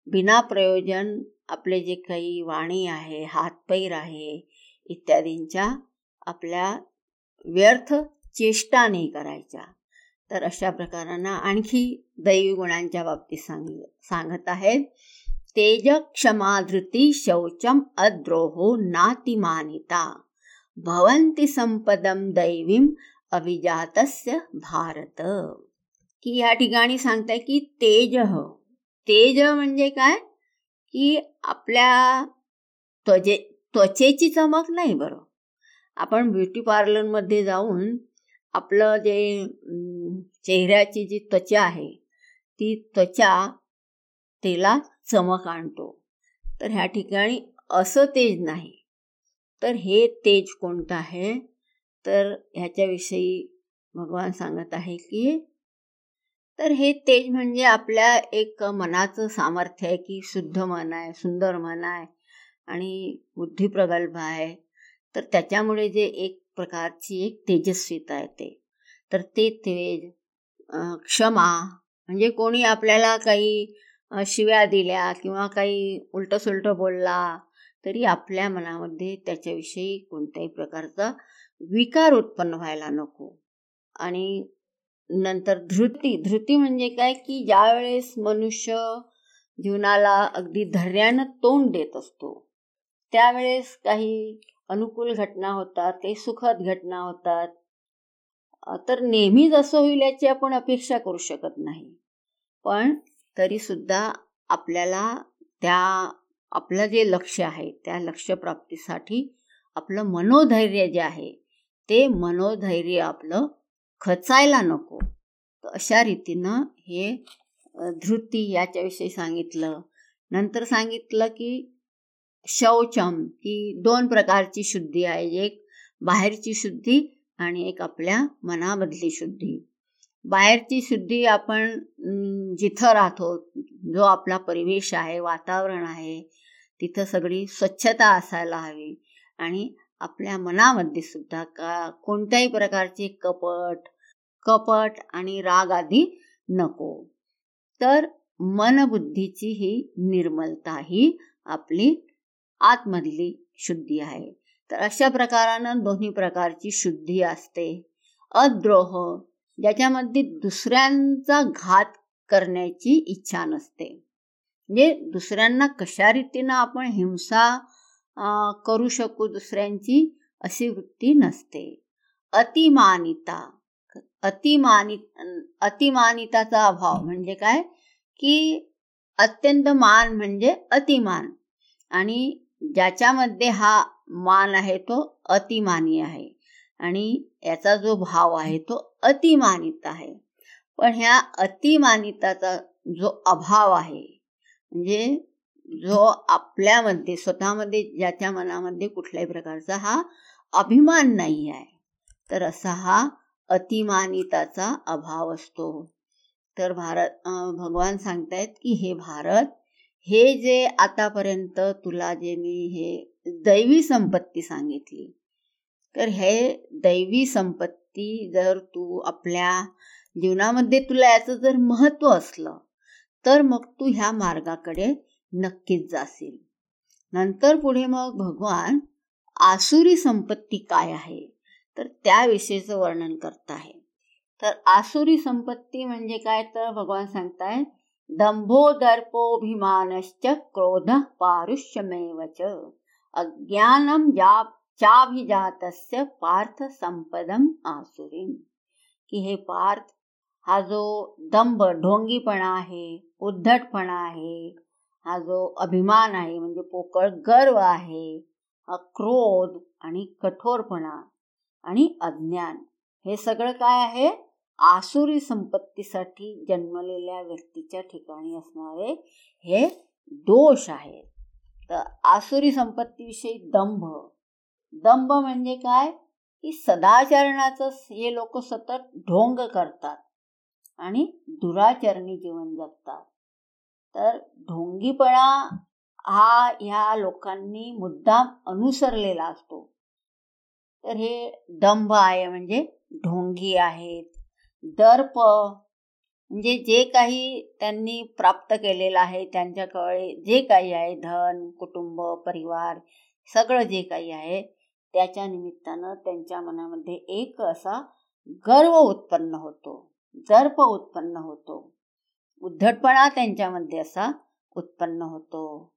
बिना प्रयोजन आपले जे काही वाणी आहे हातपैर आहे इत्यादींच्या आपल्या व्यर्थ चेष्टा नाही करायच्या. तर अशा प्रकारांना आणखी दैवी गुणांच्या बाबतीत सांग सांगत आहेत. तेज क्षमा धृती शौचम अद्रोहो नातिमानिता भवंती संपदम दैवीम अभिजातस्य भारत। की या ठिकाणी सांगताय की तेज तेज म्हणजे काय? की आपल्या त्वचे त्वचेची चमक नाही बरं. आपण ब्युटी पार्लरमध्ये जाऊन आपलं जे चेहऱ्याची जी त्वचा आहे ती त्वचा तेला चमक आणतो. तर ह्या ठिकाणी असं तेज नाही. तर हे तेज कोणतं आहे? तर ह्याच्याविषयी भगवान सांगत आहे की तर हे तेज म्हणजे आपल्या एक मनाचं सामर्थ्य आहे की शुद्ध मन आहे सुंदर मन आहे आणि बुद्धी प्रगल्भ आहे. तर त्याच्यामुळे जे एक प्रकारची एक तेजस्वीता येते तर ते तेज क्षमा म्हणजे कोणी आपल्याला काही शिव्या दिल्या किंवा काही उलटं सुलटं बोलला तरी आपल्या मनामध्ये त्याच्याविषयी कोणत्याही प्रकारचा विकार उत्पन्न व्हायला नको. आणि नंतर धृती. धृती म्हणजे काय? की ज्यावेळेस मनुष्य जीवनाला अगदी धैर्यानं तोंड देत असतो त्यावेळेस काही अनुकूल घटना होतात काही सुखद घटना होतात. तर नेहमीच असं होईल याची आपण अपेक्षा करू शकत नाही. पण तरीसुद्धा आपल्याला त्या आपलं जे लक्ष आहे त्या लक्ष्यप्राप्तीसाठी आपलं मनोधैर्य जे आहे ते मनोधैर्य आपलं खचायला नको. तर अशा रीतीनं हे धृती याच्याविषयी सांगितलं. नंतर सांगितलं की शौचम की दोन प्रकारची शुद्धी आहे. एक बाहेरची शुद्धी आणि एक आपल्या मनामधली शुद्धी. बाहेरची शुद्धी आपण जिथं राहतो जो आपला परिवेश आहे वातावरण आहे तिथं सगळी स्वच्छता असायला हवी. आणि आपल्या मनामध्ये सुद्धा का कोणत्याही प्रकारचे कपट कपट आणि राग आदी नको. तर मनबुद्धीची ही निर्मलता ही आपली आतमधली शुद्धी आहे. तर अशा प्रकारानं दोन्ही प्रकारची शुद्धी असते. अद्रोह ज्याच्यामध्ये दुसऱ्यांचा घात करण्याची इच्छा नसते. म्हणजे दुसऱ्यांना कशा रीतीनं आपण हिंसा करू शकू दुसऱ्यांची अशी वृत्ती नसते. अतिमानिता अतिमानित अतिमानिताचा अभाव म्हणजे काय? की अत्यंत मान म्हणजे अतिमान. आणि ज्याच्यामध्ये हा मान आहे तो अतिमानी आहे. आणि याचा जो भाव आहे तो अतिमानित आहे. पण ह्या अतिमानिताचा जो अभाव आहे म्हणजे जो आपल्यामध्ये स्वतःमध्ये ज्याच्या मनामध्ये कुठल्याही प्रकारचा हा अभिमान नाही आहे तर असा हा अतिमानिताचा अभाव असतो. तर भारत भगवान सांगतायत की हे भारत हे जे आतापर्यंत तुला जे मी हे दैवी संपत्ती सांगितली तर हे दैवी संपत्ती जर तू आपल्या जीवनामध्ये तुला याचं जर महत्त्व असलं तर मग तू ह्या मार्गाकडे नक्कीच जाशील नंतर पुढे मग भगवान आसुरी संपत्ती काय आहे? तर त्याविषयीचं वर्णन करत आहे तर आसुरी संपत्ती म्हणजे काय? तर भगवान सांगताय दंभो दर्पोभिमानश्च क्रोध पारुष्यमेव च जा चाभिजातस्य पार्थ संपदम आसुरीम. की हे पार्थ हा जो दंभ ढोंगीपणा आहे उद्धटपणा आहे हा जो अभिमान आहे म्हणजे पोकळ गर्व आहे क्रोध आणि कठोरपणा आणि अज्ञान हे सगळं काय आहे? आसुरी संपत्तीसाठी जन्मलेल्या व्यक्तीच्या ठिकाणी असणारे हे दोष आहेत तर आसुरी संपत्तीविषयी दंभ. दंभ म्हणजे काय? की सदाचरणाचं हे लोक सतत ढोंग करतात आणि दुराचरणी जीवन जगतात. तर ढोंगीपणा हा ह्या लोकांनी मुद्दाम अनुसरलेला असतो. तर हे दंभ आहे म्हणजे ढोंगी आहेत दर्प म्हणजे जे काही त्यांनी प्राप्त केलेलं आहे त्यांच्याकडे जे काही आहे धन कुटुंब परिवार सगळं जे काही आहे त्याच्या निमित्तानं त्यांच्या मनामध्ये एक असा गर्व उत्पन्न होतो दर्प उत्पन्न होतो. उद्धटपणा त्यांच्यामध्ये असा उत्पन्न होतो.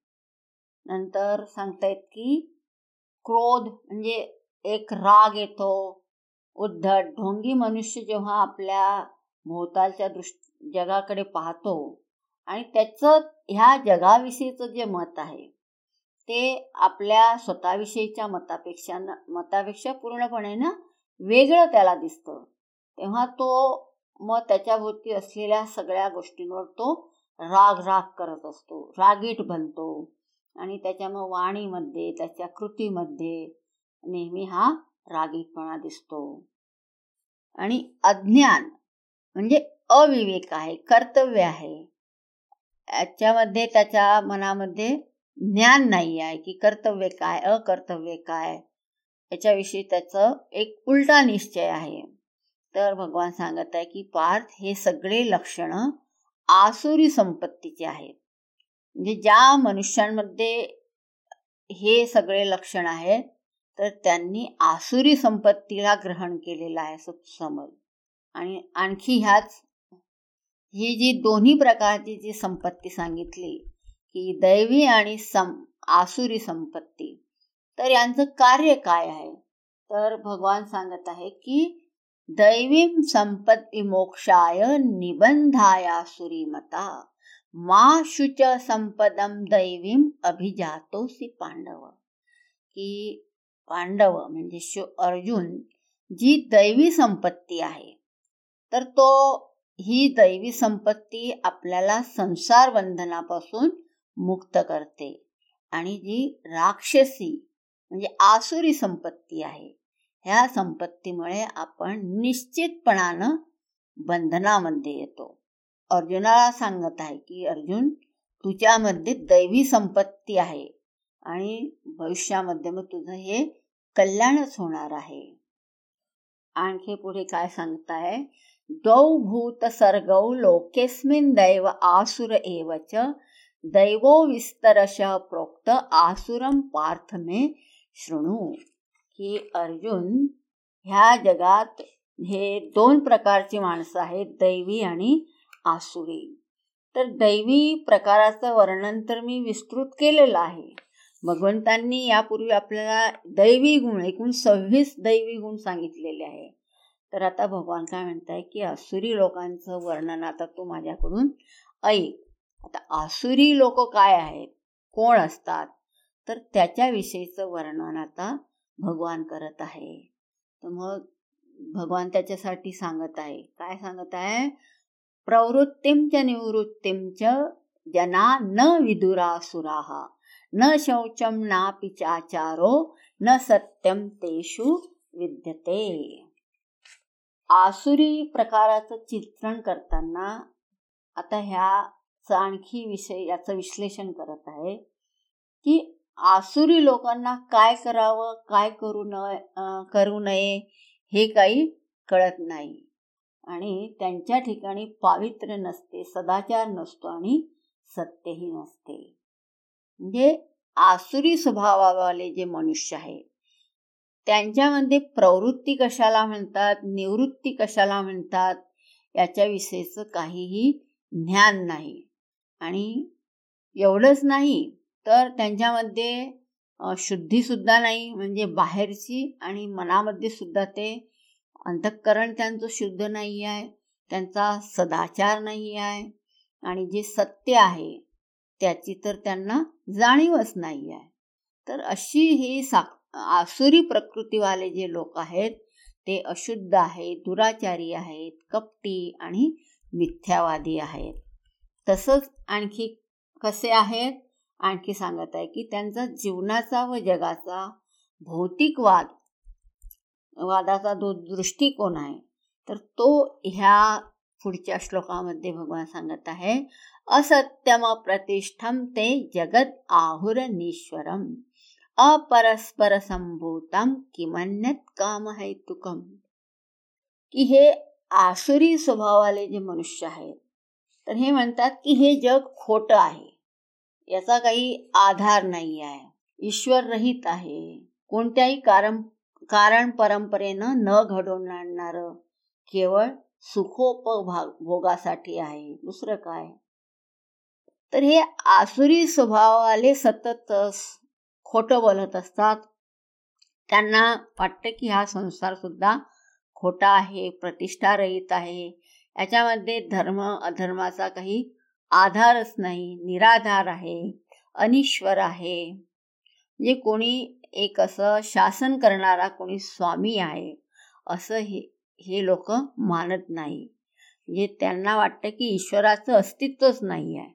नंतर सांगतायत की क्रोध म्हणजे एक राग येतो. उद्धट ढोंगी मनुष्य जेव्हा आपल्या भोवतालच्या दृष्ट जगाकडे पाहतो आणि त्याचं ह्या जगाविषयीचं जे मत आहे ते आपल्या स्वतःविषयीच्या मतापेक्षा मतापेक्षा पूर्णपणे ना वेगळं त्याला दिसतं. तेव्हा तो मग त्याच्याभोवती असलेल्या सगळ्या गोष्टींवर तो राग राग करत असतो. रागीट बनतो. आणि त्याच्या मग वाणीमध्ये त्याच्या कृतीमध्ये नेहमी हा रागीटपणा दिसतो. आणि अज्ञान म्हणजे अविवेक आहे कर्तव्य आहे. याच्यामध्ये त्याच्या मनामध्ये ज्ञान नाही आहे की कर्तव्य काय अकर्तव्य काय. याच्याविषयी त्याचं एक उलटा निश्चय आहे. तर भगवान सांगत आहे की पार्थ हे सगळे लक्षणं आसुरी संपत्तीचे आहेत. म्हणजे ज्या मनुष्यांमध्ये हे सगळे लक्षण आहेत तर त्यांनी आसुरी संपत्तीला ग्रहण केलेलं आहे असं समज. आणि आणखी ह्याच ही जी दोन्ही प्रकारची जी संपत्ती सांगितली की दैवी आणि सम आसुरी संपत्ती तर यांचं कार्य काय आहे? तर भगवान सांगत आहे की दैवीं संपत्ती मोक्षाय निबंधाया सुरीमता मा शुच संपदम दैवीम अभिजातोसी पांडव की पांडव म्हणजे शो अर्जुन जी दैवी संपत्ती आहे. तर तो ही दैवी संपत्ती आपल्याला संसार बंधनापासून मुक्त करते. आणि जी राक्षसी म्हणजे आसुरी संपत्ती आहे. ह्या संपत्तीमुळे आपण निश्चितपणानं बंधनामध्ये येतो. अर्जुनाला सांगत आहे की अर्जुन तुझ्यामध्ये दैवी संपत्ती आहे आणि भविष्यामध्ये मग तुझं हे कल्याणच होणार आहे. आणखी पुढे काय सांगताय द्वौ भूत सर्गौ लोकेस्मिन दैव आसुर एवच दैवो विस्तरश प्रोक्त आसुरम पार्थ मे शृणू। की अर्जुन ह्या जगात हे दोन प्रकारची माणसं आहेत दैवी आणि आसुरी. तर दैवी प्रकाराचं वर्णन तर मी विस्तृत केलेलं आहे. भगवंतांनी यापूर्वी आपल्याला दैवी गुण एकूण सव्वीस दैवी गुण सांगितलेले आहे. तर आता भगवान काय म्हणताय की आसुरी लोकांचं वर्णन आता तू माझ्याकडून ऐक. आता आसुरी लोक काय आहेत? कोण असतात? तर त्याच्याविषयीचं वर्णन आता भगवान करत आहे. तर मग भगवान त्याच्यासाठी सांगत आहे. काय सांगत आहे? प्रवृत्तीम च जना न विदुरासुराः न शौचम नापि पिचाचारो न सत्यम तेषु विद्यते. आसुरी प्रकाराचं चित्रण करताना आता ह्याचं आणखी विषय याचं विश्लेषण करत आहे की आसुरी लोकांना काय करावं काय करू न करू नये हे काही कळत नाही. आणि त्यांच्या ठिकाणी पावित्र्य नसते सदाचार नसतो आणि सत्यही नसते. म्हणजे आसुरी स्वभावावाले जे मनुष्य आहेत त्यांच्यामध्ये प्रवृत्ती कशाला म्हणतात निवृत्ती कशाला म्हणतात याच्याविषयीचं काहीही ज्ञान नाही. आणि एवढंच नाही तर त्यांच्यामध्ये शुद्धीसुद्धा नाही म्हणजे बाहेरची आणि मनामध्ये सुद्धा ते अंतःकरण त्यांचं शुद्ध नाही आहे त्यांचा सदाचार नाही आहे आणि जे सत्य आहे त्याची तर त्यांना जाणीवच नाही आहे. तर अशी ही सा आसुरी प्रकृतीवाले जे लोक आहेत ते अशुद्ध आहेत दुराचारी आहेत कपटी आणि मिथ्यावादी आहेत. तसंच आणखी कसे आहेत? आणखी सांगत आहे की त्यांचा जीवनाचा व जगाचा भौतिक वाद वादाचा जो दृष्टिकोन आहे. तर तो ह्या पुढच्या श्लोकामध्ये भगवान सांगत आहे, असत्यम प्रतिष्ठम ते जगत आहुरनीश्वरम, अपरस्पर संभूतम किमन्यत काम हेतुकम की हे आसुरी स्वभावाले जे मनुष्य आहेत, तर हे म्हणतात की हे जग खोटं आहे. याचा काही आधार नाही आहे. ईश्वर रहित आहे. कोणत्याही कारण कारण परंपरेनं न घडवून आणणारं केवळ सुखोपभाग भोगासाठी आहे. दुसरं काय? तर हे आसुरी स्वभावाले सतत खोटं बोलत असतात. त्यांना वाटतं की हा संसार सुद्धा खोटा आहे प्रतिष्ठारहित आहे. याच्यामध्ये धर्म अधर्माचा काही आधारच नाही निराधार आहे अनिश्वर आहे. म्हणजे कोणी एक असं शासन करणारा कोणी स्वामी आहे असं हे हे लोक मानत नाही. म्हणजे त्यांना वाटतं की ईश्वराचं अस्तित्वच नाही आहे.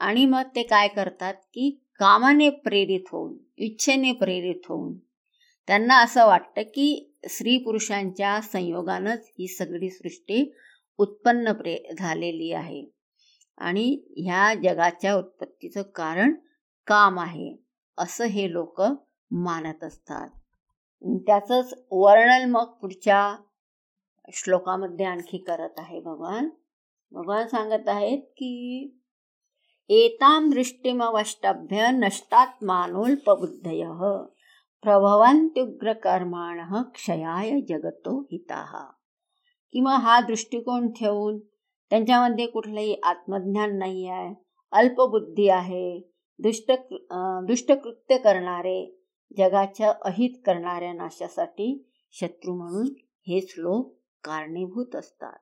आणि मग ते काय करतात की कामाने प्रेरित होऊन इच्छेने प्रेरित होऊन त्यांना असं वाटतं की स्त्री पुरुषांच्या संयोगानंच ही सगळी सृष्टी उत्पन्न प्रे झालेली आहे. आणि ह्या जगाच्या उत्पत्तीचं कारण काम आहे असं हे लोक मानत असतात. त्याचंच वर्णन मग पुढच्या श्लोकामध्ये आणखी करत आहे भगवान. भगवान सांगत आहेत की एताम दृष्टीमवष्टभ्य नष्टात्मानोल्पबुद्धय प्रभवंत्युग्रकर्माण क्षयाय जगतो हिता. किंवा हा दृष्टिकोन ठेवून त्यांच्यामध्ये कुठलंही आत्मज्ञान नाही आहे अल्पबुद्धी आहे दुष्ट दुष्टकृत्य करणारे जगाच्या अहित करणाऱ्या नाशासाठी शत्रू म्हणून हेच लोक कारणीभूत असतात.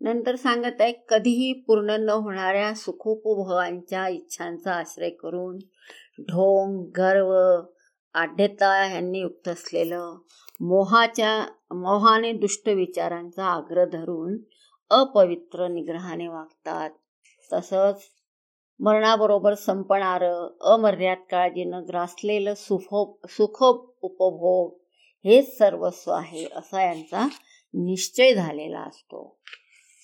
नंतर सांगत आहे कधीही पूर्ण न होणाऱ्या सुखोपभोगांच्या इच्छांचा आश्रय करून ढोंग गर्व आढ्यता यांनी युक्त असलेलं मोहाच्या मोहाने दुष्ट विचारांचा आग्रह धरून अपवित्र निग्रहाने वागतात. तसंच मरणाबरोबर संपणारं अमर्याद काळजीनं ग्रासलेलं सुखो सुख उपभोग हेच सर्वस्व आहे असा यांचा निश्चय झालेला असतो.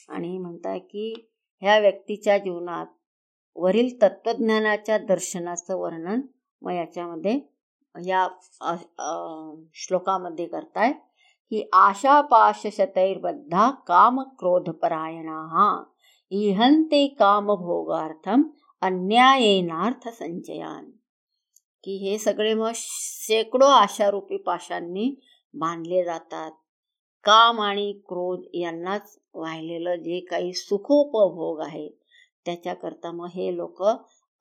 आणि म्हणताय की ह्या व्यक्तीच्या जीवनात वरील तत्वज्ञानाच्या दर्शनाचं वर्णन मग याच्यामध्ये या श्लोकामध्ये करताय. की आशा कामक्रोधपरायणाः इहन्ते काम क्रोध इहंते की हे सगळे मग शेकडो आशारूपी पाशांनी बांधले जातात काम आणि क्रोध यांनाच वाहिलेलं जे काही सुखोपभोग आहे त्याच्याकरता मग हे लोक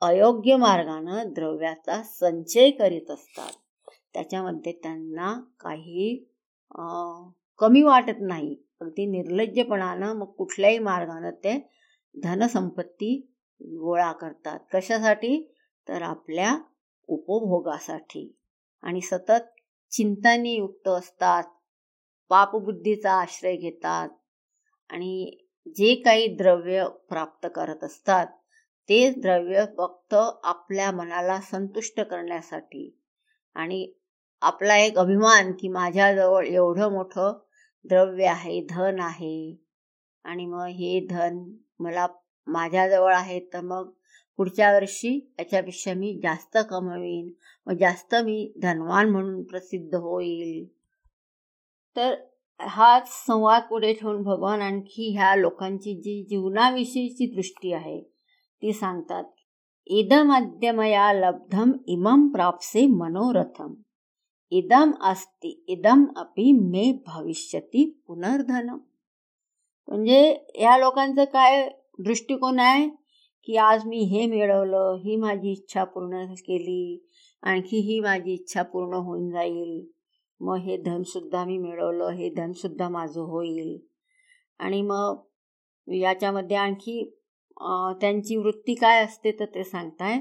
अयोग्य मार्गानं द्रव्याचा संचय करीत असतात त्याच्यामध्ये त्यांना काही कमी वाटत नाही. अगदी निर्लज्जपणानं मग कुठल्याही मार्गानं ते धनसंपत्ती गोळा करतात. कशासाठी? तर आपल्या उपभोगासाठी. आणि सतत चिंतांनी युक्त असतात. पापबुद्धीचा आश्रय घेतात. आणि जे काही द्रव्य प्राप्त करत असतात ते द्रव्य फक्त आपल्या मनाला संतुष्ट करण्यासाठी आणि आपला एक अभिमान की माझ्याजवळ एवढं मोठं द्रव्य आहे धन आहे. आणि मग हे धन मला माझ्याजवळ आहे तर मग पुढच्या वर्षी याच्यापेक्षा मी जास्त कमवीन. मग जास्त मी धनवान म्हणून प्रसिद्ध होईल. तर हाच संवाद पुढे ठेवून भगवान आणखी ह्या लोकांची जी जीवनाविषयीची दृष्टी आहे ती सांगतात. इदमद्यमया लब्धम इमम प्राप्से मनोरथम. इदम अस्ति इदम अपि मे भविष्यती पुनर्धनम. म्हणजे या लोकांचं काय दृष्टिकोन आहे की आज मी हे मिळवलं ही माझी इच्छा पूर्ण केली आणखी ही माझी इच्छा पूर्ण होऊन जाईल. मग हे धनसुद्धा मी मिळवलं हे धनसुद्धा माझं होईल. आणि मग याच्यामध्ये आणखी त्यांची वृत्ती काय असते तर ते सांगताय.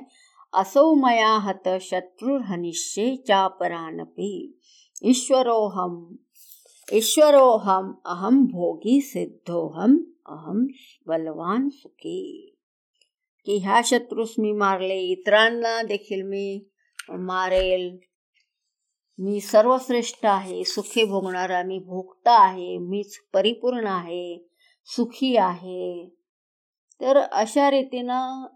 असौ मया हत शत्रुर्हनिष्ये चापरानपी। ईश्वरोऽहम् ईश्वरोहम अहं भोगी सिद्धोऽहम् अहम बलवान सुखी। की ह्या शत्रूस मी मारले इतरांना देखील मी मारेल। मी सर्वश्रेष्ठ आहे सुखी भोगणारा मी भोगता आहे मीच परिपूर्ण आहे सुखी आहे। तर अशा रीतीनं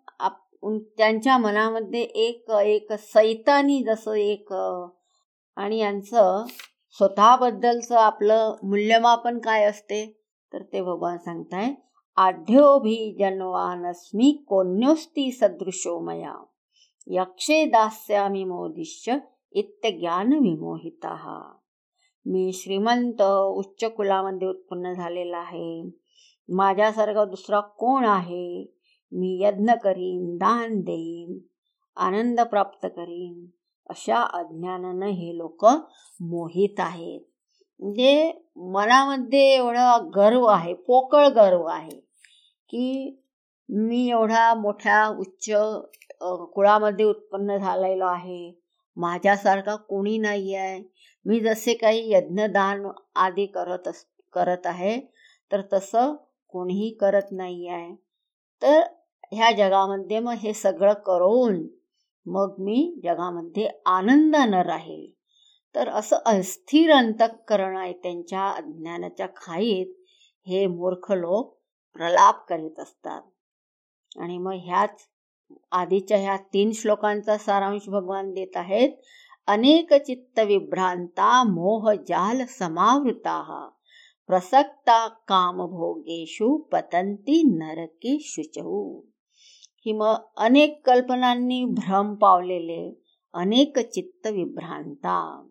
त्यांच्या मनामध्ये एक एक सैतानी जसं एक आणि यांचं स्वतःबद्दलचं आपलं मूल्यमापन काय असते तर ते भगवान सांगताय आढ्योभिजन्वानस्मी कोन्योस्ती सदृशो मया यक्षे दास्यामी मोदिश्य इत्यज्ञान विमोहिता. मी श्रीमंत उच्च कुलामध्ये उत्पन्न झालेला आहे. माझ्यासारखा दुसरा कोण आहे? मी यज्ञ करीन दान देईन आनंद प्राप्त करीन. अशा अज्ञानानं हे लोक मोहित आहेत. म्हणजे मनामध्ये एवढा गर्व आहे पोकळ गर्व आहे की मी एवढा मोठ्या उच्च कुळामध्ये उत्पन्न झालेलो आहे. माझ्यासारखा कोणी नाही आहे मी जसे काही यज्ञदान आदी करत अस करत आहे तर तसं कोणीही करत नाही आहे तर ह्या जगामध्ये मग हे सगळं करून मग मी जगामध्ये आनंदानं राहील. तर असं अस्थिर अंतःकरण आहे त्यांच्या अज्ञानाच्या खाईत हे मूर्ख लोक प्रलाप करीत असतात. आणि मग ह्याच आधीच्या ह्या तीन श्लोकांचा सारांश भगवान देत आहेत. अनेक चित्त विभ्रांता मोह जाल समावृता। प्रसक्ता कामभोगेशु पतंती नरके शुचऊ कि मग अनेक कल्पनांनी भ्रम पावलेले अनेक चित्त विभ्रांता.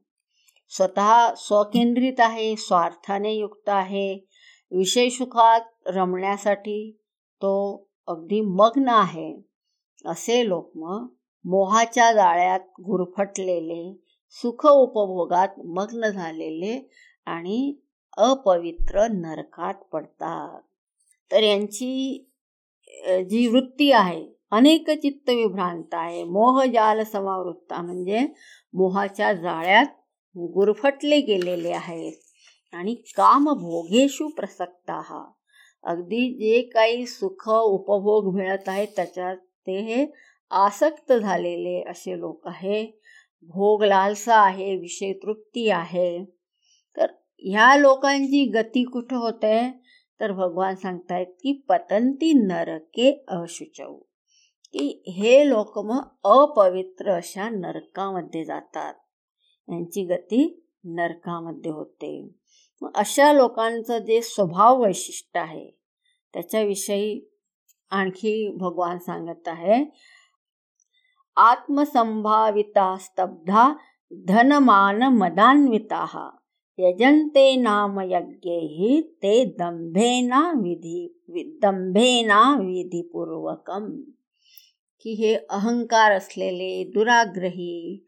स्वतः स्वकेंद्रित आहे स्वार्थाने युक्त आहे. विषय सुखात रमण्यासाठी तो अगदी मग्न आहे. असे लोक मग मोहाच्या जाळ्यात गुरफटलेले सुख उपभोगात मग्न झालेले आणि अपवित्र नरकात पडतात. तर यांची जी वृत्ती आहे अनेक चित्त विभ्रांत आहे. मोहजाल समावृत्ता म्हणजे मोहाच्या जाळ्यात गुरफटले गेलेले आहेत आणि कामभोगेशु प्रसक्ता. हा अगदी जे काही सुख उपभोग मिळत आहे त्याच्यात ते हे आसक्त झालेले असे लोक आहे. भोग लालसा आहे विषय तृप्ती आहे. तर ह्या लोकांची गती कुठं होते? तर भगवान सांगतायत की पतंती नरके अशुचऊ की हे लोक मग अपवित्र अशा नरकामध्ये जातात. यांची गती नरकामध्ये होते. मग अशा लोकांचं जे स्वभाव वैशिष्ट्य आहे त्याच्याविषयी आणखी भगवान सांगत आहे आत्मसंभाविता स्तब्धा धनमान मदान्विता यजन्ते नाम यज्ञैः ते दंभेना विधी दंभेना विधीपूर्वकम. की हे अहंकार असलेले दुराग्रही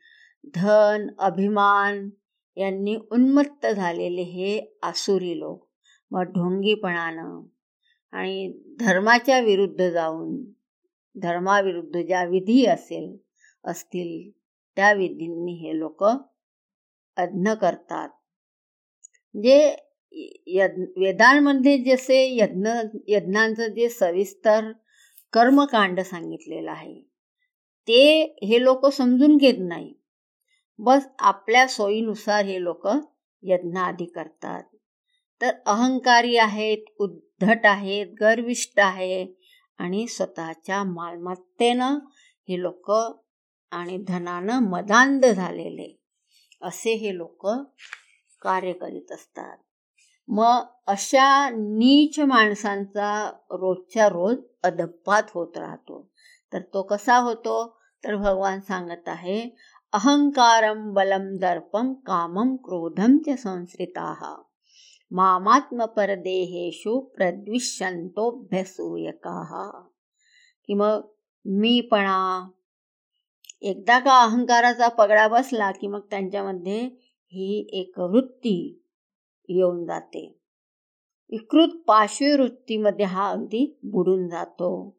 धन अभिमान यांनी उन्मत्त झालेले हे आसुरी लोक मग ढोंगीपणानं आणि धर्माच्या विरुद्ध जाऊन धर्माविरुद्ध ज्या विधी असेल असतील त्या विधींनी हे लोक अज्ञ करतात. जे यज्ञ वेदांमध्ये जसे यज्ञ यज्ञांचं जे सविस्तर कर्मकांड सांगितलेलं आहे ते हे लोक समजून घेत नाही. बस आपल्या सोयीनुसार हे लोक यज्ञादी करतात. तर अहंकारी आहेत उद्धट आहेत गर्विष्ट आहे आणि स्वतःच्या मालमत्तेनं हे लोक आणि धनानं मदांध झालेले असे हे लोक कार्य करीत असतात. मग अशा नीच माणसांचा रोजच्या रोज अधपात होत राहतो. तर तो कसा होतो? तर भगवान सांगत आहे अहंकारम बलम दर्पम कामम क्रोधम च मामात्म मामात्मपरदेहेषु प्रद्विष्यंतोभ्यसूयका कि मग मीपणा एकदा का अहंकाराचा पगडा बसला की मग त्यांच्यामध्ये ही एक वृत्ती येऊन जाते. विकृत पाशवी वृत्तीमध्ये हा अगदी बुडून जातो.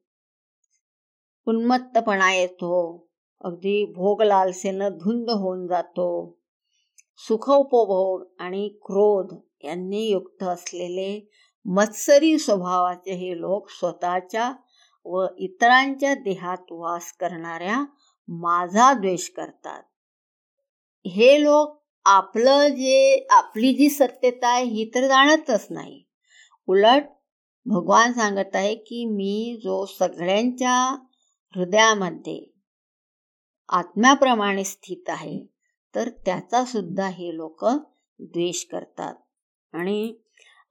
उन्मत्तपणा येतो. अगदी भोग लालसेनं धुंद होऊन जातो. सुखोपभोग आणि क्रोध यांनी युक्त असलेले मत्सरी स्वभावाचे हे लोक स्वतःच्या व इतरांच्या देहात वास करणाऱ्या माझा द्वेष करतात. हे लोक आपलं जे आपली जी सत्यता आहे ही तर जाणतच नाही. उलट भगवान सांगत आहे की मी जो सगळ्यांच्या हृदयामध्ये आत्म्याप्रमाणे स्थित आहे तर त्याचा सुद्धा हे लोक द्वेष करतात. आणि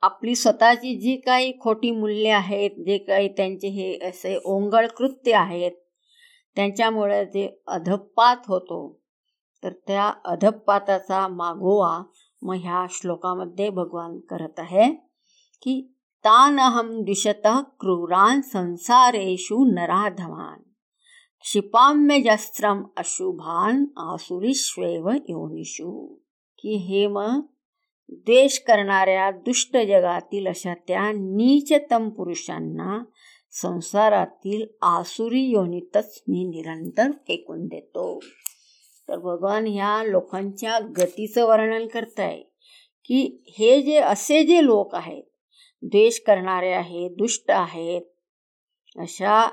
आपली स्वतःची जी काही खोटी मूल्ये आहेत जे काही त्यांचे हे असे ओंगळ कृत्य आहेत त्यांच्यामुळे जे अधपात होतो तर त्या अधपाताचा मागोवा मग ह्या श्लोकामध्ये भगवान करत आहे की तानहम दिशत क्रूरान संसारेषु नराधमान। क्षिपाम्यजस्त्रम अशुभान आसुरीश्वेव योनिषु की हे मग द्वेष करणाऱ्या दुष्ट जगातील अशा त्या नीचतम पुरुषांना संसारातील आसुरी योनीतच मी निरंतर फेकून देतो. तर भगवान ह्या लोकांच्या गतीचं वर्णन करताय की हे जे असे जे लोक आहेत द्वेष करणारे आहेत दुष्ट आहेत अशा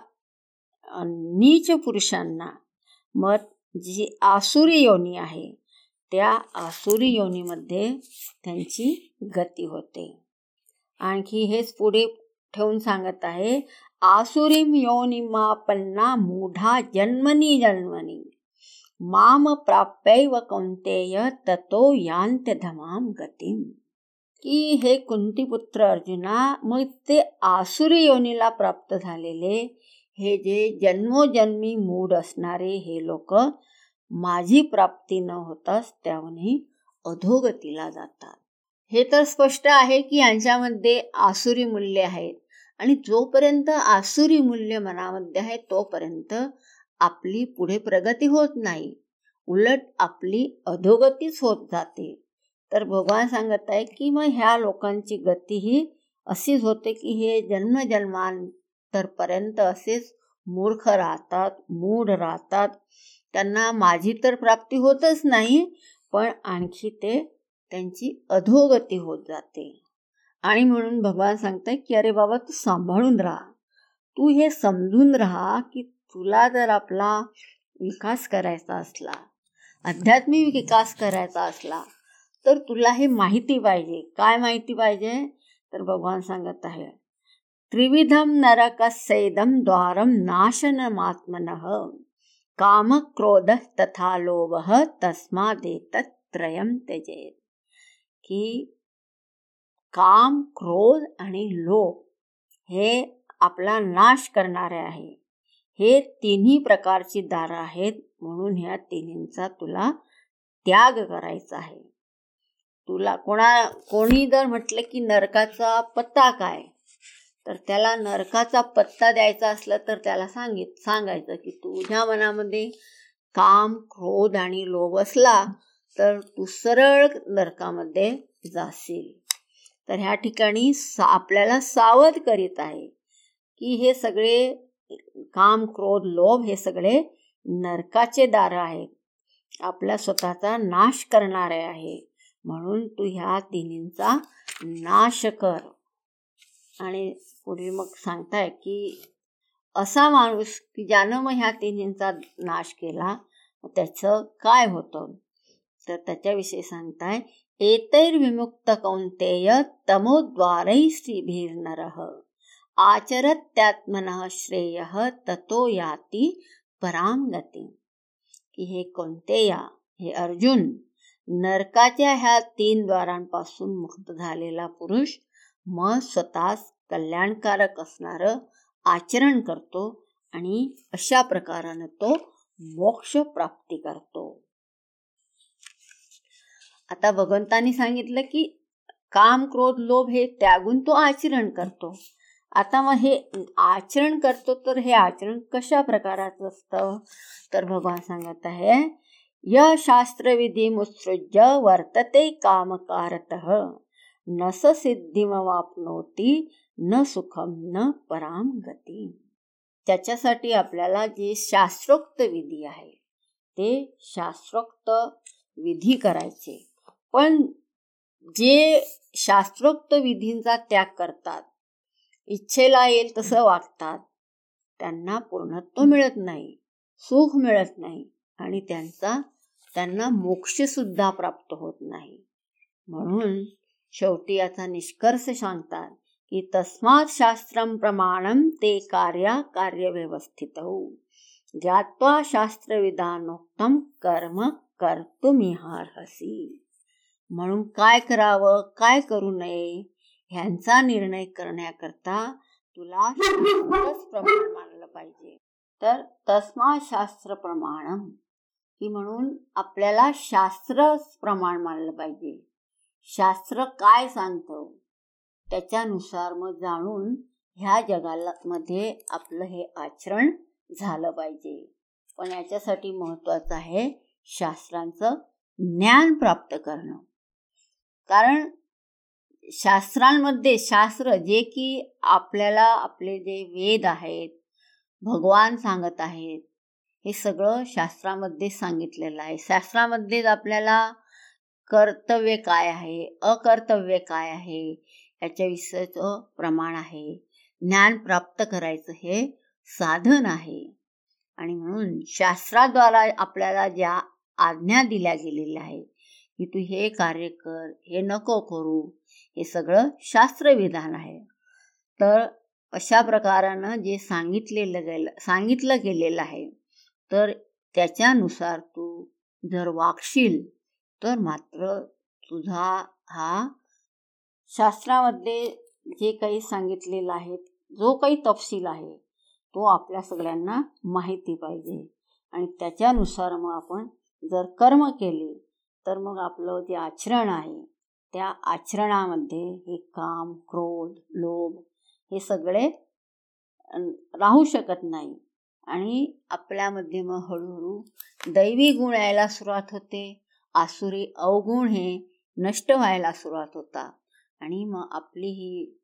नीच पुरुषांना मत जी आसुरी योनी आहे त्या आसुरी योनीमध्ये त्यांची गती होते. आणखी हेच पुढे ठेवून सांगत आहे आसुरीम योनिमापन्ना मूढा जन्मनी जन्मनी. माम प्राप्यैव कौंतेय ततो यांत्य धमाम गतीम। की हे कुंतीपुत्र अर्जुना मग ते आसुरी योनीला प्राप्त झालेले हे जे जन्मोजन्मी मूड असणारे हे लोक माझी प्राप्ती न होताच त्याहूनही अधोगतीला जातात। हे तर स्पष्ट आहे की यांच्यामध्ये आसुरी मूल्य आहेत आणि जोपर्यंत आसुरी मूल्य मनामध्ये आहे तोपर्यंत आपली पुढे प्रगती होत नाही. उलट आपली अधोगतीच होत जाते. तर भगवान सांगत आहे की मग ह्या लोकांची गती ही अशीच होते की हे जन्मजन्मांतरपर्यंत असेच मूर्ख राहतात मूढ राहतात. त्यांना माझी तर प्राप्ती होतच नाही पण आणखी ते त्यांची अधोगती होत जाते. आणि म्हणून भगवान सांगताय की अरे बाबा तू सांभाळून राहा. तू हे समजून राहा की तुला जर आपला विकास करायचा असला आध्यात्मिक विकास करायचा असला तर तुला हे माहिती पाहिजे. काय माहिती पाहिजे? तर भगवान सांगत आहे त्रिविधम नरकसेदम द्वारम नाशनमात्मनः काम क्रोध तथा लोभ तस्मादेतत्रयम त्यजेत. की काम क्रोध आणि लोभ हे आपला नाश करणारे आहे. हे तिन्ही प्रकारची दारं आहेत म्हणून ह्या तिन्हींचा तुला त्याग करायचा आहे. तुला कोणा कोणी जर म्हटलं की नरकाचा पत्ता काय? तर त्याला नरकाचा पत्ता द्यायचा असला तर त्याला सांगित सांगायचं की तुझ्या मनामध्ये काम क्रोध आणि लोभ असला तर तू सरळ नरकामध्ये जाशील. तर ह्या ठिकाणी सा आपल्याला सावध करीत आहे की हे सगळे काम क्रोध लोभ हे सगळे नरकाचे दार आहेत. आपल्या स्वतःचा नाश करणारे आहे. म्हणून तू ह्या तिन्हींचा नाश कर. आणि पुढे मग सांगताय की असा माणूस की ज्यानं मग ह्या तिन्हींचा नाश केला त्याचं काय होतं? तर त्याच्याविषयी सांगताय एतैर्विमुक्त कौंतेय तमोद्वारै श्रीभीर नरह आचरत्यात्मन श्रेय ततो याती पराम गती. की हे कोणतेया? हे अर्जुन नरकाच्या ह्या तीन द्वारांपासून मुक्त झालेला पुरुष मग स्वतःच कल्याणकारक असणारं आचरण करतो आणि अशा प्रकारानं तो मोक्ष प्राप्ती करतो. आता भगवंतांनी सांगितलं की काम क्रोध लोभ हे त्यागून तो आचरण करतो. आता मग हे आचरण करतो तर हे आचरण कशा प्रकाराचं असतं? तर भगवान सांगत आहे य शास्त्रविधी मुत्सृज्य वर्तते कामकारत. न स सिद्धिमवापनोती न सुखम न पराम गती. त्याच्यासाठी आपल्याला जे शास्त्रोक्त विधी आहे ते शास्त्रोक्त विधी करायचे. पण जे शास्त्रोक्त विधींचा त्याग करतात इच्छेला येईल तसं वागतात. त्यांना पूर्णत्व मिळत नाही सुख मिळत नाही आणि त्यांचा त्यांना मोक्ष सुद्धा प्राप्त होत नाही. म्हणून शेवटी याचा निष्कर्ष सांगतात की तस्मात शास्त्रम प्रमाणम ते कार्या कार्यव्यवस्थित ज्ञात्वा शास्त्रविधानोक्तम कर्म कर्तुमिहार्हसी. म्हणून काय करावं काय करू नये? ह्यांचा निर्णय करण्याकरता तुला प्रमाण मानलं पाहिजे. तर तस्मा शास्त्र प्रमाणम की म्हणून आपल्याला शास्त्र प्रमाण मानलं पाहिजे. शास्त्र काय सांगतं? त्याच्यानुसार मग जाणून ह्या जगाला मध्ये आपलं हे आचरण झालं पाहिजे. पण याच्यासाठी महत्वाचं आहे शास्त्रांचं ज्ञान प्राप्त करणं. कारण शास्त्रांमध्ये शास्त्र जे की आपल्याला आपले जे वेद आहेत भगवान सांगत आहेत हे सगळं शास्त्रामध्ये सांगितलेलं आहे. शास्त्रामध्येच आपल्याला कर्तव्य काय आहे अकर्तव्य काय आहे याच्याविषयीचं प्रमाण आहे. ज्ञान प्राप्त करायचं हे साधन आहे. आणि म्हणून शास्त्राद्वारा आपल्याला ज्या आज्ञा दिल्या गेलेल्या आहेत की तू हे कार्य कर हे नको करू हे सगळं शास्त्रविधान आहे. तर अशा प्रकारानं जे सांगितलेलं गेलं सांगितलं गेलेलं आहे तर त्याच्यानुसार तू जर वागशील तर मात्र तुझा हा शास्त्रामध्ये जे काही सांगितलेलं आहे जो काही तपशील आहे तो आपल्या सगळ्यांना माहिती पाहिजे. आणि त्याच्यानुसार मग आपण जर कर्म केले तर मग आपलं जे आचरण आहे त्या आचरणामध्ये हे काम क्रोध लोभ हे सगळे राहू शकत नाही. आणि आपल्यामध्ये मग हळूहळू दैवी गुण यायला सुरुवात होते. आसुरी अवगुण हे नष्ट व्हायला सुरुवात होता. आणि मग आपली ही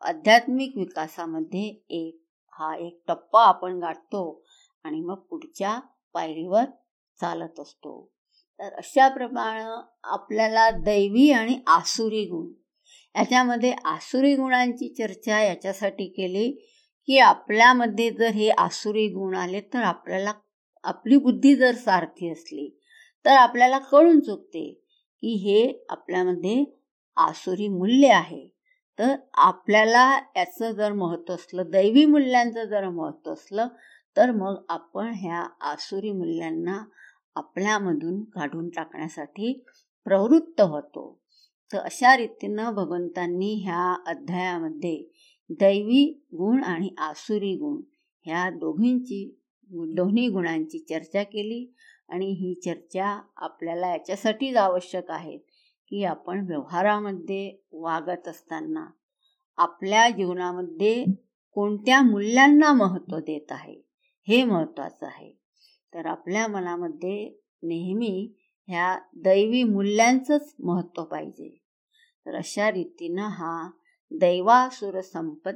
आध्यात्मिक विकासामध्ये एक हा एक टप्पा आपण गाठतो आणि मग पुढच्या पायरीवर चालत असतो. तर अशा प्रमाणे आपल्याला दैवी आणि आसुरी गुण. याच्यामध्ये आसुरी गुणांची चर्चा याच्यासाठी केली की आपल्यामध्ये जर हे आसुरी गुण आले तर आपल्याला आपली बुद्धी जर सारखी असली तर आपल्याला कळून चुकते की हे आपल्यामध्ये आसुरी मूल्य आहे. तर आपल्याला याचं जर महत्त्व असलं दैवी मूल्यांचं जर महत्त्व असलं तर मग आपण ह्या आसुरी मूल्यांना आपल्यामधून काढून टाकण्यासाठी प्रवृत्त होतो. तर अशा रीतीनं भगवंतांनी ह्या अध्यायामध्ये दैवी गुण आणि आसुरी गुण ह्या दोघींची दोन्ही गुणांची चर्चा केली आणि ही चर्चा आपल्याला याच्यासाठीच आवश्यक आहे की आपण व्यवहारामध्ये वागत असताना आपल्या जीवनामध्ये कोणत्या मूल्यांना महत्त्व देत आहे हे महत्त्वाचं आहे. तर आपल्या मनामध्ये नेहमी ह्या दैवी मूल्यांचंच महत्त्व पाहिजे. तर अशा रीतीनं हा दैवासुर संपद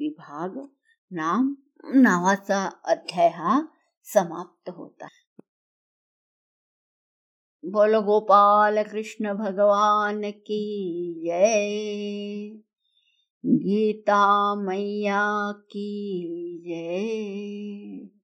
विभाग नाम नावाचा अध्याय हा समाप्त होता बोल गोपाल कृष्ण भगवान की जय. गीता मैया की जय.